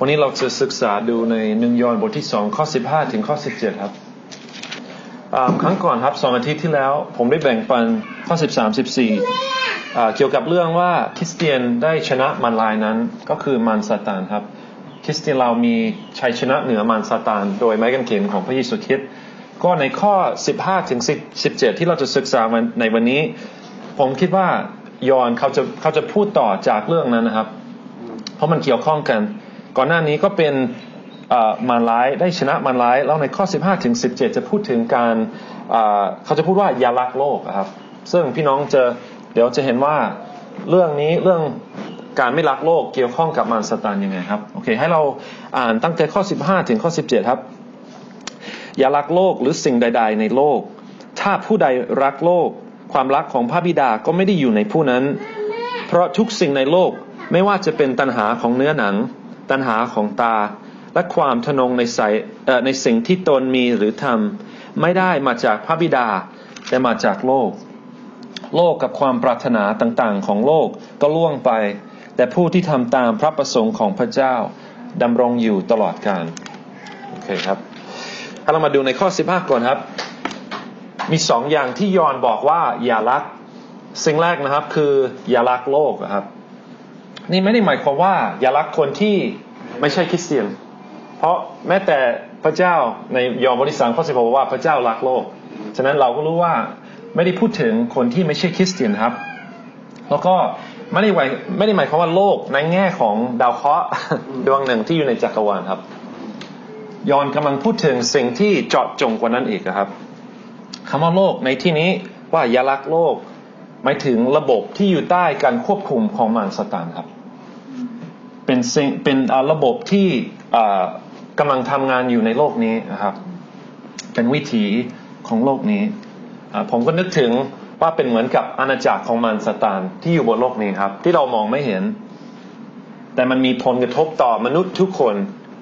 วันนี้เราจะศึกษาดูในหนึ่งยอห์นบทที่สองข้อสิบห้าถึงข้อสิบเจ็ดครับครั้งก่อนครับสองอาทิตย์ที่แล้ว ผมได้แบ่งปันข้อสิบสามสิบสี่เกี่ยวกับเรื่องว่าคริสเตียนได้ชนะมันลายนั้นก็คือมันซาตานครับ คริสเตียนเรามีชัยชนะเหนือมันซาตาน โดยไม้กางเขนของพระเยซูคริสต์ก็ในข้อ 15ถึง17 ที่เราจะศึกษาในวันนี้ ผมคิดว่ายอนเขาจะเขาจะพูดต่อจากเรื่องนั้นนะครับ เพราะมันเกี่ยวข้องกัน ก่อนหน้านี้ก็เป็นมารร้ายได้ชนะมารร้าย แล้วในข้อ 15ถึง17 จะพูดถึงการเขาจะพูดว่าอย่ารักโลกครับ ซึ่งพี่น้องจะเดี๋ยวจะเห็นว่าเรื่องนี้เรื่องการไม่รักโลกเกี่ยวข้องกับมารสตานยังไงครับโอเคให้เราอ่านตั้งแต่ข้อ 15 ถึงข้อ 17 ครับ อย่ารักโลกหรือสิ่งใด ๆ ในโลก ถ้าผู้ใดรักโลก ความรักของพระบิดาก็ไม่ได้อยู่ในผู้นั้น เพราะทุกสิ่งในโลกไม่ว่าจะเป็นตัณหาของเนื้อหนัง ตัณหาของตา และความทนงในใสในสิ่งที่ตนมีหรือทำไม่ได้มาจากพระบิดา แต่มาจากโลก โลกกับความปรารถนาต่างๆ ของโลกก็ล่วงไป แต่ผู้ที่ทำตามพระประสงค์ของพระเจ้าดำรงอยู่ตลอดกาลโอเคครับถ้าเรามาดูในข้อ 15 ก่อนครับ มีสองอย่างที่ยอนบอกว่าอย่ารัก สิ่งแรกนะครับคืออย่ารักโลกครับ นี่ไม่ได้หมายความว่า อย่ารักคนที่ ไม่ใช่คริสเตียน เพราะแม้แต่พระเจ้าในยอห์นบทที่สามข้อสิบบอกว่าพระเจ้ารักโลก ฉะนั้นเราก็รู้ว่าไม่ได้พูดถึงคนที่ไม่ใช่คริสเตียนครับ แล้วก็ไม่ได้หมายไม่ได้หมายความว่าโลกในแง่ของดาวเคราะห์ดวงหนึ่งที่อยู่ในจักรวาลครับ ยอนกำลังพูดถึงสิ่งที่เจาะจงกว่านั้นอีกครับคำว่าโลกในที่นี้ว่าอย่ารักโลก หมายถึงระบบที่อยู่ใต้การควบคุมของมารสตานครับ เป็นสิ่งเป็นระบบที่กำลังทำงานอยู่ในโลกนี้นะครับ เป็นวิถีของโลกนี้ ผมก็นึกถึงว่าเป็นเหมือนกับอาณาจักรของมารสตานที่อยู่บนโลกนี้ครับ ที่เรามองไม่เห็น แต่มันมีผลกระทบต่อมนุษย์ทุกคน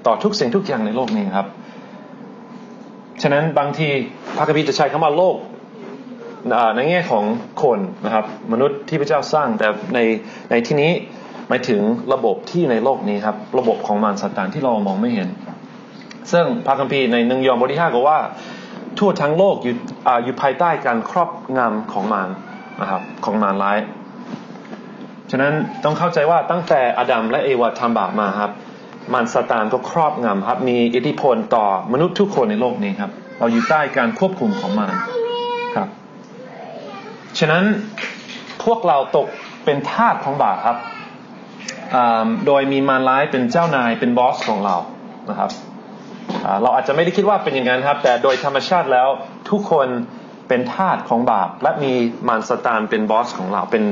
ต่อทุกสิ่งทุกอย่างในโลกนี้ครับ ฉะนั้นบางทีพระคัมภีร์จะใช้คำว่าโลกในแง่ของคนนะครับ มนุษย์ที่พระเจ้าสร้างแต่ในในที่นี้ หมายถึงระบบที่ในโลกนี้ครับ ระบบของมารสัตานที่เรามองไม่เห็น ซึ่งพระคัมภีร์ในหนึ่งยอห์นบทที่ห้าก็ว่า ทั่วทั้งโลกอยู่ออยู่ภายใต้การครอบงำของมารนะครับของมารร้าย ฉะนั้นต้องเข้าใจว่าตั้งแต่อดัมและเอวาทำบาปมาครับมันสตานก็ครอบงำครับ มีอิทธิพลต่อมนุษย์ทุกคนในโลกนี้ครับ เราอยู่ใต้การควบคุมของมันครับ ฉะนั้นพวกเราตกเป็นทาสของบาปครับ โดยมีมารร้ายเป็นเจ้านายเป็นบอสของเรานะครับเราอาจจะไม่ได้คิดว่าเป็นอย่างนั้นครับ แต่โดยธรรมชาติแล้วทุกคนเป็นทาสของบาป และมีมารสตานเป็นบอสของเรา เป็น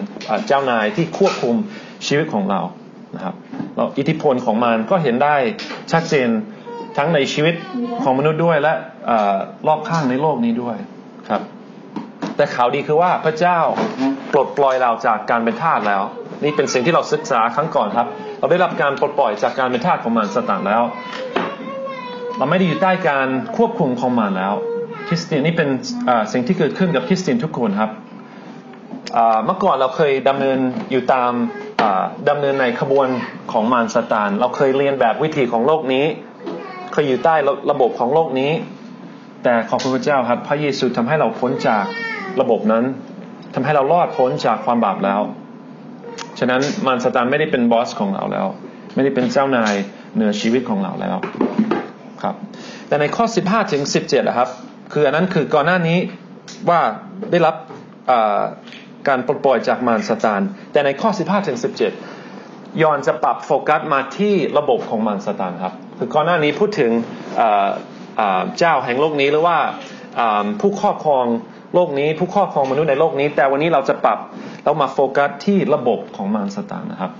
เจ้านายที่ควบคุมชีวิตของเรานะครับเราอิทธิพลของมันก็เห็นได้ชัดเจนทั้งในชีวิตของมนุษย์ด้วยและรอบข้างในโลกนี้ด้วยครับ แต่ข่าวดีคือว่าพระเจ้าปลดปล่อยเราจากการเป็นทาสแล้ว นี่เป็นสิ่งที่เราศึกษาครั้งก่อนครับ เราได้รับการปลดปล่อยจากการเป็นทาสของมันสตางแล้ว เราไม่ได้อยู่ใต้การควบคุมของมันแล้ว คริสเตียนนี่เป็นสิ่งที่เกิดขึ้นกับคริสเตียนทุกคนครับเมื่อก่อนเราเคยดำเนินอยู่ตามดำเนินในขบวนของมารสตาน เราเคยเรียนแบบวิธีของโลกนี้ เคยอยู่ใต้ระบบของโลกนี้ แต่ขอบคุณพระเจ้าครับ พระเยซูทำให้เราพ้นจากระบบนั้นทำให้เรารอดพ้นจากความบาปแล้ว ฉะนั้นมารสตานไม่ได้เป็นบอสของเราแล้ว ไม่ได้เป็นเจ้านายเหนือชีวิตของเราแล้วครับ แต่ในข้อ 15 ถึง 17นะครับ คืออันนั้นคือก่อนหน้านี้ว่าได้รับการปลดปล่อยจากมารสตาน แต่ในข้อ 15 ถึง 17 ยอนจะปรับโฟกัสมาที่ระบบของมารสตานครับ คือก่อนหน้านี้พูดถึงเจ้าแห่งโลกนี้หรือว่าผู้ครอบครองโลกนี้ ผู้ครอบครองมนุษย์ในโลกนี้ แต่วันนี้เราจะปรับ เรามาโฟกัสที่ระบบของมารสตานนะครับ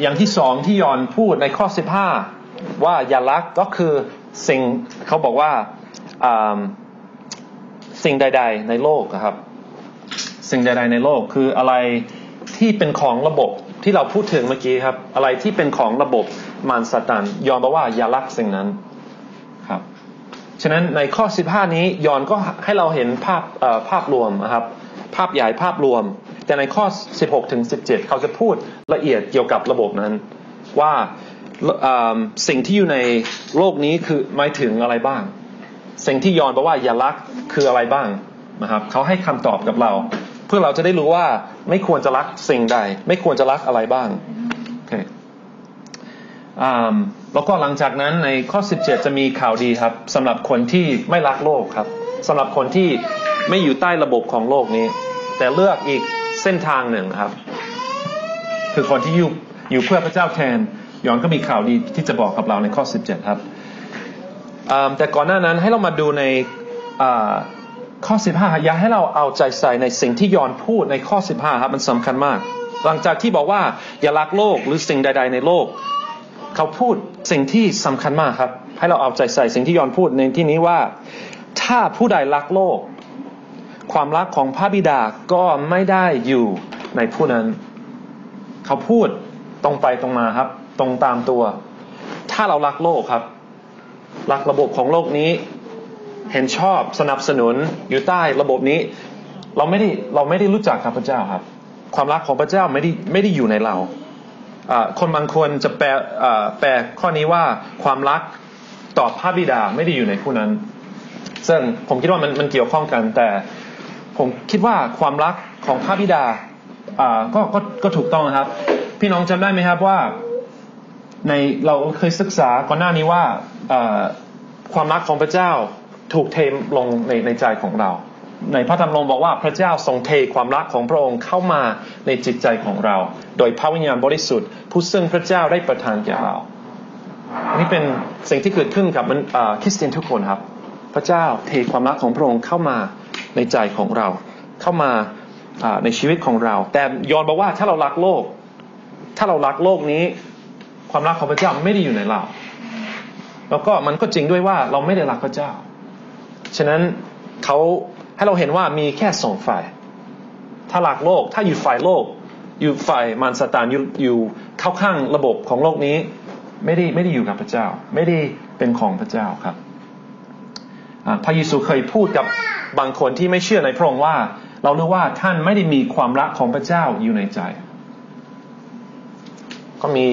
อย่างที่สองที่ยอนพูดในข้อ 15 ว่าอย่ารักก็คือสิ่งเขาบอกว่าสิ่งใด ๆ ในโลกนะครับ สิ่งใด ๆ ในโลกคืออะไรที่เป็นของระบบที่เราพูดถึงเมื่อกี้ครับ อะไรที่เป็นของระบบมารสตันยอนบอกว่าอย่ารักสิ่งนั้นครับฉะนั้นในข้อ 15 นี้ยอนก็ให้เราเห็นภาพภาพรวมนะครับ ภาพใหญ่ภาพรวม แต่ในข้อ 16 ถึง 17 เขาจะพูดละเอียดเกี่ยวกับระบบนั้น ว่าสิ่งที่อยู่ในโลกนี้คือหมายถึงอะไรบ้าง สิ่งที่ยอนบอกว่าอย่ารักคืออะไรบ้างนะครับเขาให้คำตอบกับเรา เพื่อเราจะได้รู้ว่าไม่ควรจะรักสิ่งใด ไม่ควรจะรักอะไรบ้างโอเคแล้วก็หลังจากนั้นในข้อ 17 จะมีข่าวดีครับสำหรับคนที่ไม่รักโลกครับสำหรับคนที่ ไม่อยู่ใต้ระบบของโลกนี้ แต่เลือกอีกเส้นทางหนึ่งครับ คือคนที่อยู่อยู่เพื่อพระเจ้าแทนยอนก็มีข่าวดีที่จะบอกกับเราในข้อ 17 ครับแต่ก่อนหน้านั้นให้เรามาดูในข้อ 15อยากให้เราเอาใจใส่ในสิ่งที่ยอนพูดในข้อ 15 ครับมันสำคัญมาก หลังจากที่บอกว่าอย่ารักโลกหรือสิ่งใด ๆ ในโลก เขาพูดสิ่งที่สำคัญมากครับ ให้เราเอาใจใส่สิ่งที่ยอนพูดในที่นี้ว่า ถ้าผู้ใดรักโลก ความรักของพระบิดาก็ไม่ได้อยู่ในผู้นั้น เขาพูดตรงไปตรงมาครับ ตรงตามตัว ถ้าเรารักโลกครับ รักระบบของโลกนี้ เห็นชอบสนับสนุนอยู่ใต้ระบบนี้ เราไม่ได้เราไม่ได้รู้จักกับพระเจ้าครับ ความรักของพระเจ้าไม่ได้ไม่ได้อยู่ในเราคนบางคนจะแปลแปลข้อนี้ว่าความรักต่อพระบิดาไม่ได้อยู่ในผู้นั้น ซึ่งผมคิดว่ามันมันเกี่ยวข้องกันแต่ ผมคิดว่าความรักของพระบิดาก็ก็ก็ถูกต้องครับ พี่น้องจำได้ไหมครับว่า ในเราเคยศึกษาก่อนหน้านี้ว่าความรักของพระเจ้าถูกเทลงในในใจของเรา ในพระธรรมลงบอกว่าพระเจ้าทรงเทความรักของพระองค์เข้ามาในจิตใจของเรา โดยพระวิญญาณบริสุทธิ์ ผู้ซึ่งพระเจ้าได้ประทานแก่เรา นี่เป็นสิ่งที่เกิดขึ้นกับคริสเตียนทุกคนครับ พระเจ้าเทความรักของพระองค์เข้ามาในใจของเรา เข้ามาในชีวิตของเรา แต่ยอนบอกว่าถ้าเรารักโลก ถ้าเรารักโลกนี้ ความรักของพระเจ้าไม่ได้อยู่ในเรา แล้วก็มันก็จริงด้วยว่าเราไม่ได้รักพระเจ้า ฉะนั้นเขาให้เราเห็นว่ามีแค่สองฝ่าย ถ้าหลักโลก ถ้าอยู่ฝ่ายโลก อยู่ฝ่ายมารสตานอยู่อยู่เข้าข้างระบบของโลกนี้ ไม่ได้ไม่ได้อยู่กับพระเจ้า ไม่ได้เป็นของพระเจ้าครับ พระเยซูเคยพูดกับบางคนที่ไม่เชื่อในพระองค์ว่า เรารู้ว่าท่านไม่ได้มีความรักของพระเจ้าอยู่ในใจ ก็มี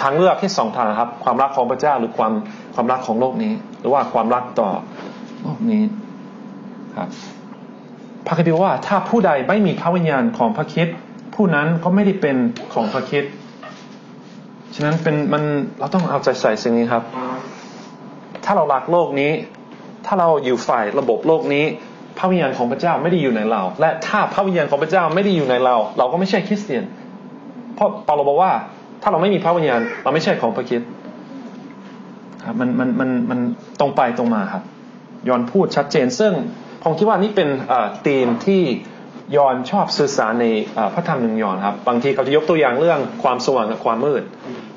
ทางเลือกแค่สองทางครับ ความรักของพระเจ้าหรือความความรักของโลกนี้ หรือว่าความรักต่อโลกนี้ครับพระคัมภีร์ว่าถ้าผู้ใดไม่มีพระวิญญาณของพระคิดผู้นั้นก็ไม่ได้เป็นของพระคิดฉะนั้นเป็นมันเราต้องเอาใจใส่สิ่งนี้ครับ ถ้าเรารักโลกนี้ ถ้าเราอยู่ฝ่ายระบบโลกนี้พระวิญญาณของพระเจ้าไม่ได้อยู่ในเรา และถ้าพระวิญญาณของพระเจ้าไม่ได้อยู่ในเรา เราก็ไม่ใช่คริสเตียน เพราะเปาโลบอกว่า ถ้าเราไม่มีพระวิญญาณ เราไม่ใช่ของพระคิดครับมันมันมันมันตรงไปตรงมาครับยอนพูดชัดเจน ซึ่งผมคิดว่านี่เป็นธีมที่ยอนชอบสื่อสารในพระธรรมหนึ่งยอนครับ บางทีเขาจะยกตัวอย่างเรื่องความสว่างกับความมืด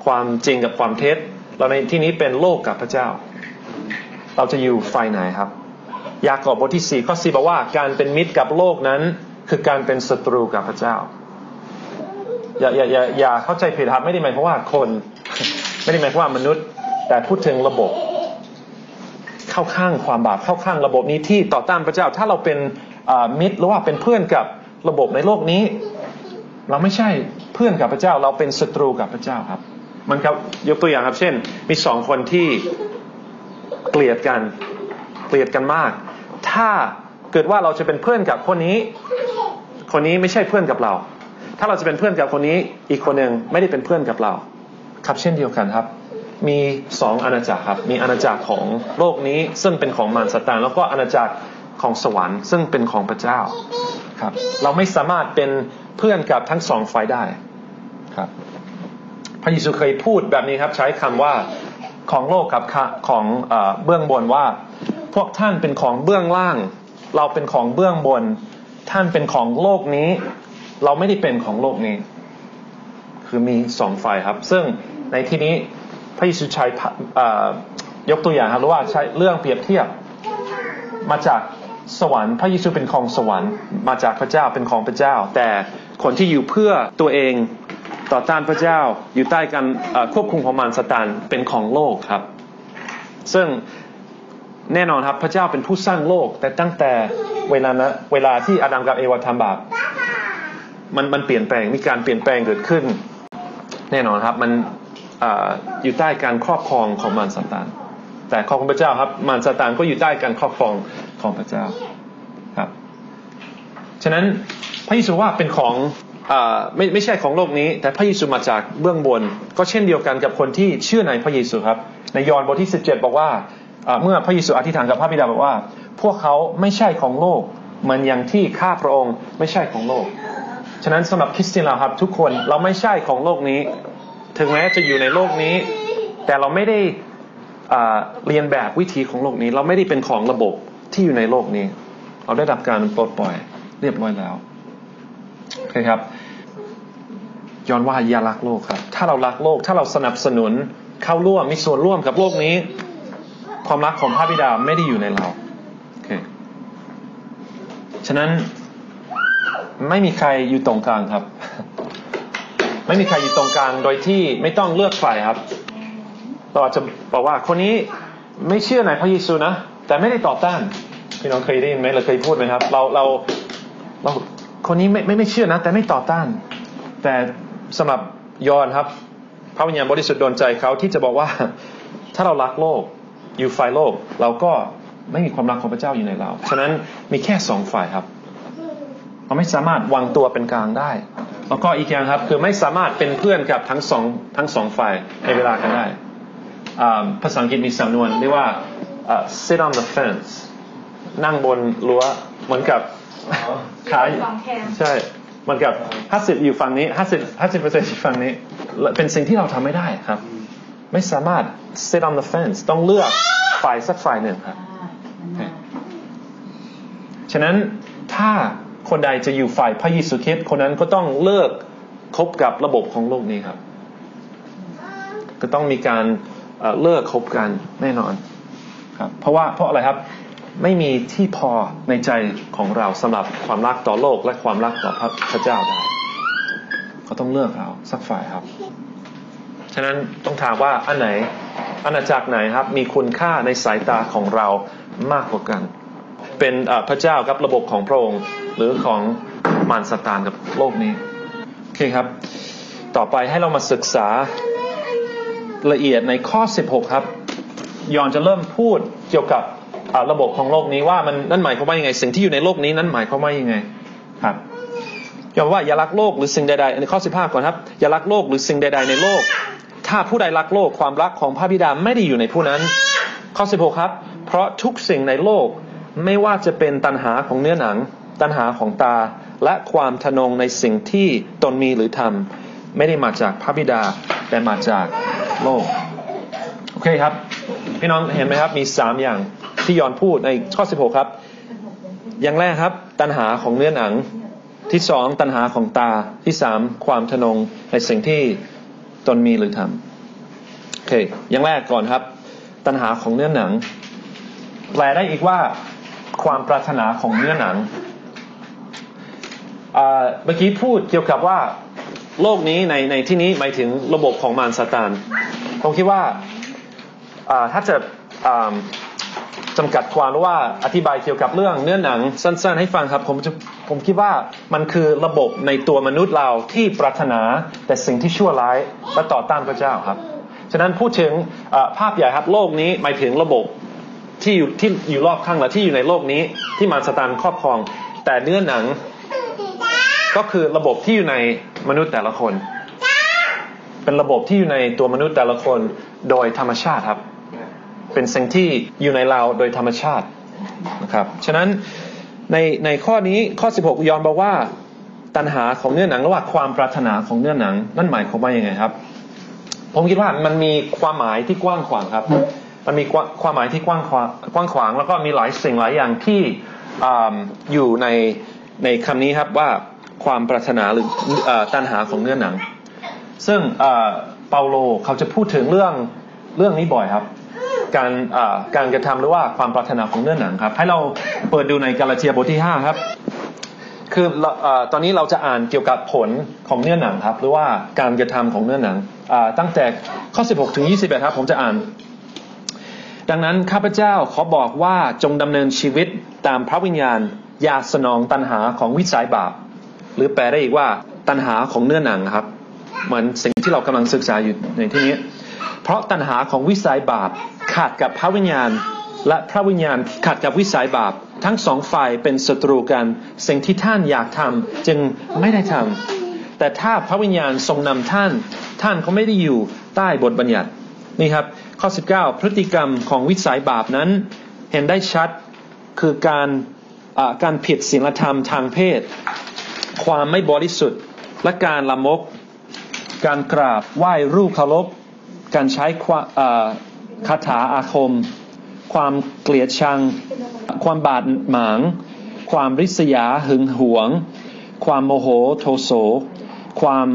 ความจริงกับความเท็จเราในที่นี้เป็นโลกกับพระเจ้า เราจะอยู่ไฟไหนครับ ยากอบบทที่สี่ข้อสี่บอกว่าการเป็นมิตรกับโลกนั้น คือการเป็นศัตรูกับพระเจ้า อย่าอย่าอย่าอย่าเข้าใจผิดครับไม่ได้หมายความว่าคน ไม่ได้หมายความว่ามนุษย์ แต่พูดถึงระบบ เข้าข้างความบาปเข้าข้างระบบนี้ที่ต่อต้านพระเจ้า ถ้าเราเป็นมิตรหรือว่าเป็นเพื่อนกับระบบในโลกนี้ เราไม่ใช่เพื่อนกับพระเจ้า เราเป็นศัตรูกับพระเจ้าครับ มันครับยกตัวอย่างครับ เช่น มีสองคนที่ เกลียดกัน เกลียดกันมาก ถ้าเกิดว่าเราจะเป็นเพื่อนกับคนนี้ คนนี้ไม่ใช่เพื่อนกับเรา ถ้าเราจะเป็นเพื่อนกับคนนี้ อีกคนหนึ่งไม่ได้เป็นเพื่อนกับเรา ครับเช่นเดียวกันครับ มีสองอาณาจักรครับ มีอาณาจักรของโลกนี้ซึ่งเป็นของมารซาตานแล้วก็อาณาจักรของสวรรค์ซึ่งเป็นของพระเจ้าครับ เราไม่สามารถเป็นเพื่อนกับทั้งสองฝ่ายได้ครับ พระเยซูเคยพูดแบบนี้ครับ ใช้คำว่า ของโลกกับของเบื้องบนว่า พวกท่านเป็นของเบื้องล่าง เราเป็นของเบื้องบน ท่านเป็นของโลกนี้ เราไม่ได้เป็นของโลกนี้ คือมีสองฝ่ายครับ ซึ่งในที่นี้พระยซูใช้ยกตัวอย่างครับว่าใช้เรื่องเปรียบเทียบมาจากสวรรค์พระเยซูเป็นของสวรรค์มาจากพระเจ้าเป็นของพระเจ้า แต่คนที่อยู่เพื่อตัวเอง ต่อต้านพระเจ้าอยู่ใต้การควบคุมของมารสตานเป็นของโลกครับ ซึ่งแน่นอนครับพระเจ้าเป็นผู้สร้างโลก แต่ตั้งแต่เวลานะเวลาที่อาดัมกับเอวาทำบาปมันมันเปลี่ยนแปลงมีการเปลี่ยนแปลงเกิดขึ้น แน่นอนครับมันออยู่ใต้การครอบครองของมารซาตานแต่ของพระเจ้าครับมารซาตานก็อยู่ใต้การครอบครองของพระเจ้าครับ ฉะนั้นพระเยซูว่าเป็นของ ไม่ไม่ใช่ของโลกนี้ แต่พระเยซูมาจากเบื้องบน ก็เช่นเดียวกันกับคนที่เชื่อในพระเยซูครับ ในยอห์นบทที่ 17 บอกว่าเมื่อพระเยซูอธิษฐานกับพระบิดาบอกว่า พวกเขาไม่ใช่ของโลกเหมือนอย่างที่ข้าพระองค์ไม่ใช่ของโลก ฉะนั้นสำหรับคริสเตียนเราครับทุกคนเราไม่ใช่ของโลกนี้ ถึงแม้จะอยู่ในโลกนี้ แต่เราไม่ได้เรียนแบบวิธีของโลกนี้ เราไม่ได้เป็นของระบบที่อยู่ในโลกนี้ เราได้รับการปลดปล่อยเรียบร้อยแล้วโอเคครับ ย้อนว่าอย่ารักโลกครับ ถ้าเรารักโลก ถ้าเราสนับสนุนเข้าร่วมมีส่วนร่วมกับโลกนี้ ความรักของพระบิดาไม่ได้อยู่ในเราโอเคฉะนั้นไม่มีใครอยู่ตรงกลางครับ ไม่มีใครอยู่ตรงกลางโดยที่ไม่ต้องเลือกฝ่ายครับเราอาจจะบอกว่าคนนี้ไม่เชื่อในพระเยซูนะแต่ไม่ได้ต่อต้านพี่น้องเคยได้ยินไหมเราเคยพูดไหมครับ เราเราเราคนนี้ไม่ไม่ไม่เชื่อนะ แต่ไม่ต่อต้าน แต่ สำหรับยอนครับ พระวิญญาณบริสุทธิ์โดนใจเขาที่จะบอกว่าถ้าเรารักโลกอยู่ฝ่ายโลก เราก็ไม่มีความรักของพระเจ้าอยู่ในเรา ฉะนั้นมีแค่สองฝ่ายครับเราไม่สามารถวางตัวเป็นกลางได้ แล้วก็อีกอย่างครับคือไม่สามารถเป็นเพื่อนกับทั้งสองทั้งสองฝ่ายในเวลากันได้ภาษาอังกฤษมีสำนวนเรียกว่า sit on the fence นั่งบนรั้วเหมือนกับขาใช่ เหมือนกับห้าสิบอยู่ฝั่งนี้ห้าสิบห้าสิบเปอร์เซ็นต์อยู่ฝั่งนี้ เป็นสิ่งที่เราทำไม่ได้ครับ ไม่สามารถ sit on the fence ต้องเลือกฝ่ายสักฝ่ายหนึ่งครับฉะนั้นถ้าคนใดจะอยู่ฝ่ายพระเยซูคริสต์คนนั้นก็ต้องเลิกคบกับระบบของโลกนี้ครับ ก็ต้องมีการเลิกคบกันแน่นอนครับเพราะว่าเพราะอะไรครับ ไม่มีที่พอในใจของเราสำหรับความรักต่อโลกและความรักต่อพระเจ้าได้เขาต้องเลือกเราสักฝ่ายครับ ฉะนั้นต้องถามว่าอันไหนอาณาจักรไหนครับ มีคุณค่าในสายตาของเรามากกว่ากัน เป็นพระเจ้ากับระบบของพระองค์หรือของมารสตานกับโลกนี้โอเคครับ ต่อไปให้เรามาศึกษาละเอียดในข้อ 16 ครับ ยอนจะเริ่มพูดเกี่ยวกับ ระบบของโลกนี้ว่ามันนั่นหมายความว่ายังไง สิ่งที่อยู่ในโลกนี้นั้นหมายความว่ายังไงครับยอมว่าอย่ารักโลกหรือสิ่งใดๆในข้อ15ก่อนครับ อย่ารักโลกหรือสิ่งใด ๆ ในโลก ถ้าผู้ใดรักโลกความรักของพระบิดาไม่ได้อยู่ในผู้นั้น ข้อ16ครับ เพราะทุกสิ่งในโลกไม่ว่าจะเป็นตัณหาของเนื้อหนัง ตัณหาของตา และความทนงในสิ่งที่ตนมีหรือทำไม่ได้มาจากพระบิดาแต่มาจากโลก โอเคครับ พี่น้องเห็นไหมครับมีสามอย่าง ที่ยอนพูดในข้อ 16 ครับ อย่างแรกครับ ตัณหาของเนื้อหนัง ที่สองตัณหาของตาที่สามความทนงในสิ่งที่ตนมีหรือทำโอเค อย่างแรกก่อนครับ ตัณหาของเนื้อหนัง แปลได้อีกว่าความปรารถนาของเนื้อหนังเมื่อกี้พูดเกี่ยวกับว่าโลกนี้ในในที่นี้หมายถึงระบบของมารซาตานผมคิดว่าถ้าจะ จำกัดความว่าอธิบายเกี่ยวกับเรื่องเนื้อหนังสั้นๆ ให้ฟังครับ ผมจะผมคิดว่ามันคือระบบในตัวมนุษย์เราที่ปรารถนาแต่สิ่งที่ชั่วร้ายและต่อต้านพระเจ้าครับ ฉะนั้นพูดถึงภาพใหญ่ครับโลกนี้หมายถึงระบบที่อยู่ที่อยู่รอบข้างและที่อยู่ในโลกนี้ที่มารสตานครอบครอง แต่เนื้อหนังก็คือระบบที่อยู่ในมนุษย์แต่ละคน เป็นระบบที่อยู่ในตัวมนุษย์แต่ละคนโดยธรรมชาติครับ เป็นสิ่งที่อยู่ในเราโดยธรรมชาตินะครับฉะนั้นในในข้อนี้ข้อ 16 ยอนบอกว่า ตัณหาของเนื้อหนังระหว่างความปรารถนาของเนื้อหนัง นั่นหมายความว่ายังไงครับ ผมคิดว่ามันมีความหมายที่กว้างขวางครับ มันมีความหมายที่กว้างขวางกว้างขวาง แล้วก็มีหลายสิ่งหลายอย่างที่อยู่ในในคำนี้ครับว่าความปรารถนาหรือตัณหาของเนื้อหนัง ซึ่งเปาโลเขาจะพูดถึงเรื่องเรื่องนี้บ่อยครับ การการกระทำหรือว่าความปรารถนาของเนื้อหนังครับ ให้เราเปิดดูในกาลาเทียบทที่ห้าครับคือตอนนี้เราจะอ่านเกี่ยวกับผลของเนื้อหนังครับ หรือว่าการกระทำของเนื้อหนังตั้งแต่ข้อ 16 ถึง 21 ครับ ผมจะอ่าน ดังนั้นข้าพเจ้าขอบอกว่าจงดำเนินชีวิตตามพระวิญญาณอย่าสนองตันหาของวิสัยบาป หรือแปลได้อีกว่าตันหาของเนื้อหนังครับ เหมือนสิ่งที่เรากำลังศึกษาอยู่ในที่นี้ เพราะตัณหาของวิสัยบาปขาดกับพระวิญญาณ และพระวิญญาณขัดกับวิสัยบาป ทั้งสองฝ่ายเป็นศัตรูกัน สิ่งที่ท่านอยากทำจึงไม่ได้ทำแต่ถ้าพระวิญญาณทรงนำท่าน ท่านก็ไม่ได้อยู่ใต้บทบัญญัตินี่ครับข้อ 19 พฤติกรรมของวิสัยบาปนั้นเห็นได้ชัดคือการการผิดศีลธรรมทางเพศ ความไม่บริสุทธิ์และการละมก การกราบไหว้รูปเคารพ การใช้คาถาอาคม ความเกลียดชัง ความบาดหมาง ความริษยาหึงหวง ความโมโหโทโส ความ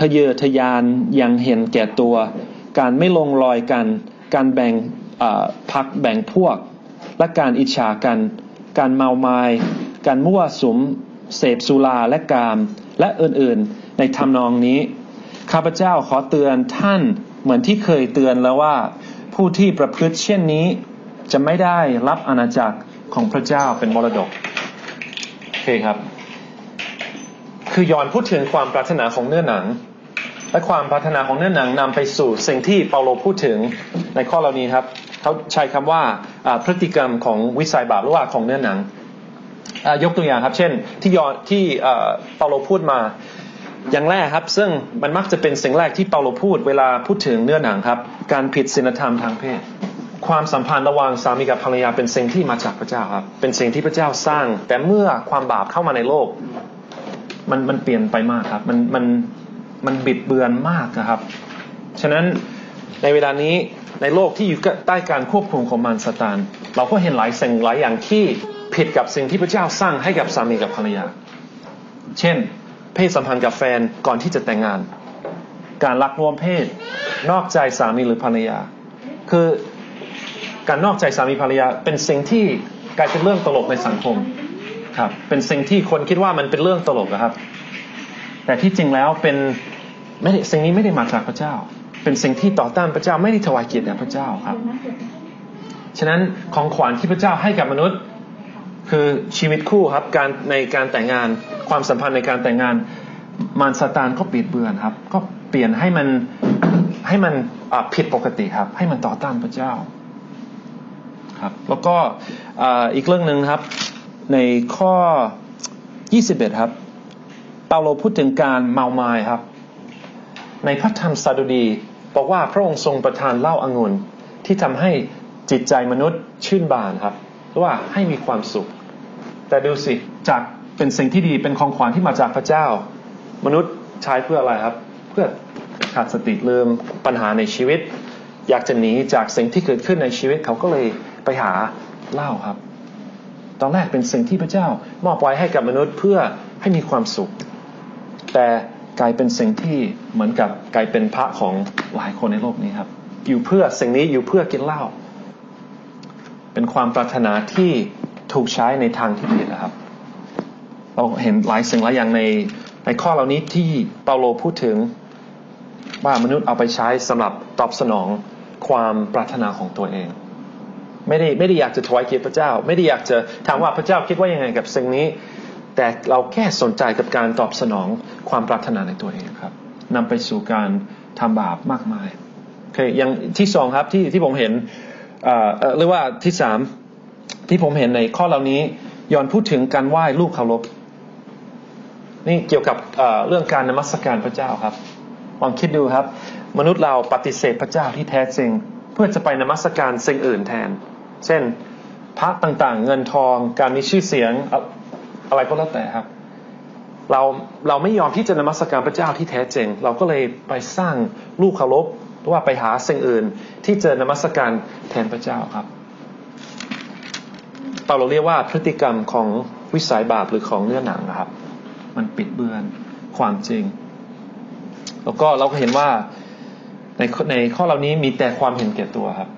ทะเยอทะยานยังเห็นแก่ตัว การไม่ลงรอยกัน การแบ่งพักแบ่งพวก และการอิจฉากัน การเมาไมายการมั่วสุม เสพสุราและกาม และอื่นๆ ในทำนองนี้ ข้าพเจ้าขอเตือนท่าน เหมือนที่เคยเตือนแล้วว่า ผู้ที่ประพฤติเช่นนี้ จะไม่ได้รับอาณาจักรของพระเจ้าเป็นมรดกโอเคครับ คือยอนพูดถึงความปรารถนาของเนื้อหนัง และความปรารถนาของเนื้อหนังนำไปสู่สิ่งที่เปาโลพูดถึงในข้อเหล่านี้ครับเขาใช้คำว่าพฤติกรรมของวิสัยบาปหรือว่าของเนื้อหนังยกตัวอย่างครับ เช่นที่ยอนที่เปาโลพูดมา อย่างแรกครับ ซึ่งมันมักจะเป็นสิ่งแรกที่เปาโลพูดเวลาพูดถึงเนื้อหนังครับ การผิดศีลธรรมทางเพศ ความสัมพันธ์ระหว่างสามีกับภรรยาเป็นสิ่งที่มาจากพระเจ้าครับ เป็นสิ่งที่พระเจ้าสร้าง แต่เมื่อความบาปเข้ามาในโลก มันมันเปลี่ยนไปมากครับ มันมันมันบิดเบือนมากนะครับ ฉะนั้นในเวลานี้ในโลกที่อยู่ใต้การควบคุมของมารซาตาน เราก็เห็นหลายสิ่งหลายอย่างที่ผิดกับสิ่งที่พระเจ้าสร้างให้กับสามีกับภรรยา เช่น เพศสัมพันธ์กับแฟนก่อนที่จะแต่งงาน การลักลวมเพศ นอกใจสามีหรือภรรยา คือการนอกใจสามีภรรยา เป็นสิ่งที่กลายเป็นเรื่องตลกในสังคมครับ เป็นสิ่งที่คนคิดว่ามันเป็นเรื่องตลกนะครับ แต่ที่จริงแล้วเป็นไม่ได้สิ่งนี้ไม่ได้มาจากพระเจ้า เป็นสิ่งที่ต่อต้านพระเจ้าไม่ได้ถวายเกียรติแด่พระเจ้าครับ ฉะนั้นของขวัญที่พระเจ้าให้กับมนุษย์ คือชีวิตคู่ครับการในการแต่งงานความสัมพันธ์ในการแต่งงานมารซาตานก็ปิดเบือนครับ ก็เปลี่ยนให้มันให้มันผิดปกติครับ ให้มันต่อต้านพระเจ้าครับ แล้วก็อีกเรื่องหนึ่งครับ ในข้อ 21 ครับ เปาโลพูดถึงการเมาไม้ครับ ในพระธรรมสดุดี บอกว่าพระองค์ทรงประทานเหล้าอางุ่นที่ทำให้จิตใจมนุษย์ชื่นบานครับ ว่าให้มีความสุข แต่ดูสิจากเป็นสิ่งที่ดีเป็นของขวัญที่มาจากพระเจ้า มนุษย์ใช้เพื่ออะไรครับ เพื่อขาดสติลืมปัญหาในชีวิต อยากจะหนีจากสิ่งที่เกิดขึ้นในชีวิตเขาก็เลยไปหาเหล้าครับ ตอนแรกเป็นสิ่งที่พระเจ้ามอบไว้ให้กับมนุษย์เพื่อให้มีความสุข แต่กลายเป็นสิ่งที่เหมือนกับกลายเป็นพระของหลายคนในโลกนี้ครับ อยู่เพื่อสิ่งนี้อยู่เพื่อกินเหล้า เป็นความปรารถนาที่ถูกใช้ในทางที่ผิดนะครับ เราเห็นหลายสิ่งหลายอย่างในในข้อเหล่านี้ที่เปาโลพูดถึงว่ามนุษย์เอาไปใช้สำหรับตอบสนองความปรารถนาของตัวเอง ไม่ได้ไม่ได้อยากจะถวายเกียรติพระเจ้า ไม่ได้อยากจะถามว่าพระเจ้าคิดว่ายังไงกับสิ่งนี้ แต่เราแค่สนใจกับการตอบสนองความปรารถนาในตัวเองครับนำไปสู่การทำบาปมากมายโอเคอย่างที่สองครับที่ที่ผมเห็น หรือว่าที่สามที่ผมเห็นในข้อเหล่านี้ย้อนพูดถึงการไหว้ลูกเคารพนี่เกี่ยวกับเรื่องการนมัสการพระเจ้าครับลองคิดดูครับ มนุษย์เราปฏิเสธพระเจ้าที่แท้จริง เพื่อจะไปนมัสการสิ่งอื่นแทน เช่นพระต่างๆ เงินทองการมีชื่อเสียงอะไรก็แล้วแต่ครับ เราเราไม่ยอมที่จะนมัสการพระเจ้าที่แท้จริง เราก็เลยไปสร้างลูกเคารพ ว่าไปหาสิ่งอื่นที่เจะนมัสการแทนพระเจ้าครับเปาโลเรียกว่าพฤติกรรมของวิสัยบาปหรือของเนื้อหนังนะครับ มันปิดเบือนความจริง แล้วก็เราก็เห็นว่าในในข้อเหล่านี้มีแต่ความเห็นแก่ตัวครับ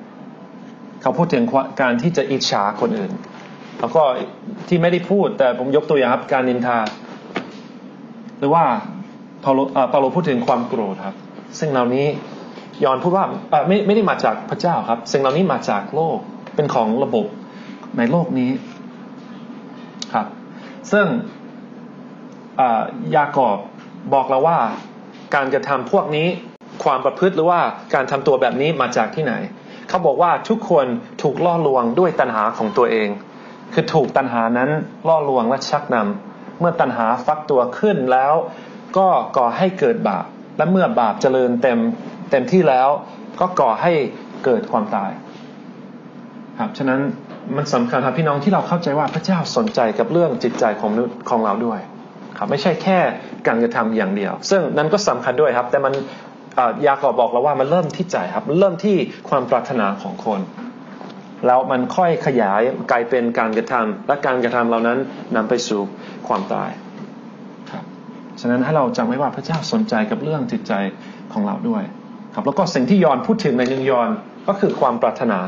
เขาพูดถึงการที่จะอิจฉาคนอื่น แล้วก็ที่ไม่ได้พูดแต่ผมยกตัวอย่างครับการนินทา หรือว่าเปาโลเปาโลพูดถึงความโกรธครับ ซึ่งเหล่านี้ ยอนพูดว่าไม่ไม่ได้มาจากพระเจ้าครับ สิ่งเหล่านี้มาจากโลกเป็นของระบบในโลกนี้ครับ ซึ่งยากอบบอกเราว่าการกระทำพวกนี้ความประพฤติหรือว่าการทำตัวแบบนี้มาจากที่ไหน เขาบอกว่าทุกคนถูกล่อลวงด้วยตัณหาของตัวเอง คือถูกตัณหานั้นล่อลวงและชักนำเมื่อตัณหาฟักตัวขึ้นแล้ว ก็ก่อให้เกิดบาปและเมื่อบาปเจริญเต็ม เต็มที่แล้วก็ก่อให้เกิดความตาย ครับฉะนั้นมันสำคัญครับพี่น้องที่เราเข้าใจว่าพระเจ้าสนใจกับเรื่องจิตใจของของเราด้วย ครับ ไม่ใช่แค่การกระทำอย่างเดียว ซึ่งนั้นก็สำคัญด้วยครับ แต่มันยากอบบอกเราว่ามันเริ่มที่ใจครับ เริ่มที่ความปรารถนาของคน แล้วมันค่อยขยายกลายเป็นการกระทำและการกระทำเหล่านั้นนำไปสู่ความตายครับฉะนั้นให้เราจำไว้ว่าพระเจ้าสนใจกับเรื่องจิตใจของเราด้วย ครับแล้วก็สิ่งที่ยอนพูดถึงในหนึ่งยอนก็คือความปรารถนา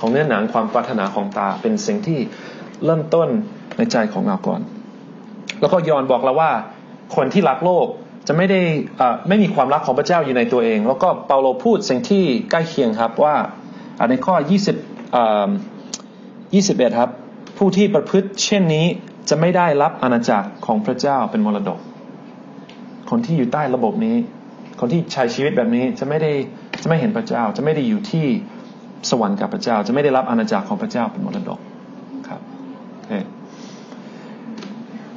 ของเนื้อหนังความปรารถนาของตา เป็นสิ่งที่เริ่มต้นในใจของเราก่อน แล้วก็ยอนบอกเราว่า คนที่รักโลกจะไม่ได้ไม่มีความรักของพระเจ้าอยู่ในตัวเอง แล้วก็เปาโลพูดสิ่งที่ใกล้เคียงครับว่าในข้อ 20 21 ครับ ผู้ที่ประพฤติเช่นนี้จะไม่ได้รับอาณาจักรของพระเจ้าเป็นมรดก คนที่อยู่ใต้ระบบนี้ คนที่ใช้ชีวิตแบบนี้จะไม่ได้จะไม่เห็นพระเจ้า จะไม่ได้อยู่ที่สวรรค์กับพระเจ้า จะไม่ได้รับอาณาจักรของพระเจ้าเป็นมรดกครับ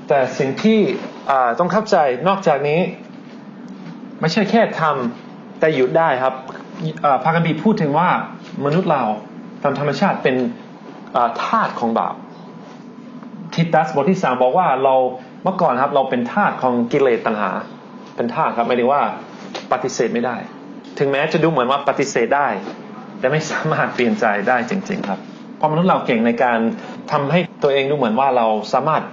แต่สิ่งที่ต้องเข้าใจนอกจากนี้ ไม่ใช่แค่ทำแต่หยุดได้ครับพากันบีพูดถึงว่ามนุษย์เราตามธรรมชาติเป็นทาสของบาปทิตัสบทที่สามบอกว่าเราเมื่อก่อนครับ เราเป็นทาสของกิเลสตัณหา เป็นทาสครับหมายถึงว่า ปฏิเสธไม่ได้ ถึงแม้จะดูเหมือนว่าปฏิเสธได้ แต่ไม่สามารถเปลี่ยนใจได้จริง ๆ ครับเพราะมนุษย์เราเก่งในการทำให้ตัวเองดูเหมือนว่าเราสามารถ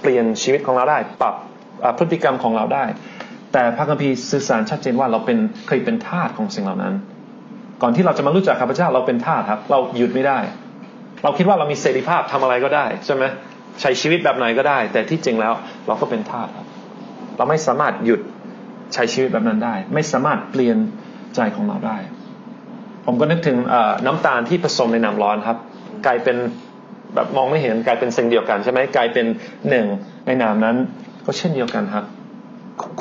เปลี่ยนชีวิตของเราได้ ปรับพฤติกรรมของเราได้ แต่พระคัมภีร์สื่อสารชัดเจนว่าเราเป็นเคยเป็นทาสของสิ่งเหล่านั้น ก่อนที่เราจะมารู้จักข้าพเจ้าเราเป็นทาสครับ เราหยุดไม่ได้ เราคิดว่าเรามีเสรีภาพทำอะไรก็ได้ใช่ไหมใช้ชีวิตแบบไหนก็ได้ แต่ที่จริงแล้วเราก็เป็นทาสครับ เราไม่สามารถหยุด ใช้ชีวิตแบบนั้นได้ ไม่สามารถเปลี่ยนใจของเราได้ ผมก็นึกถึงน้ำตาลที่ผสมในน้ำร้อนครับ กลายเป็นแบบมองไม่เห็นกลายเป็นสิ่งเดียวกันใช่ไหมกลายเป็นหนึ่งในนามนั้น ก็เช่นเดียวกันครับ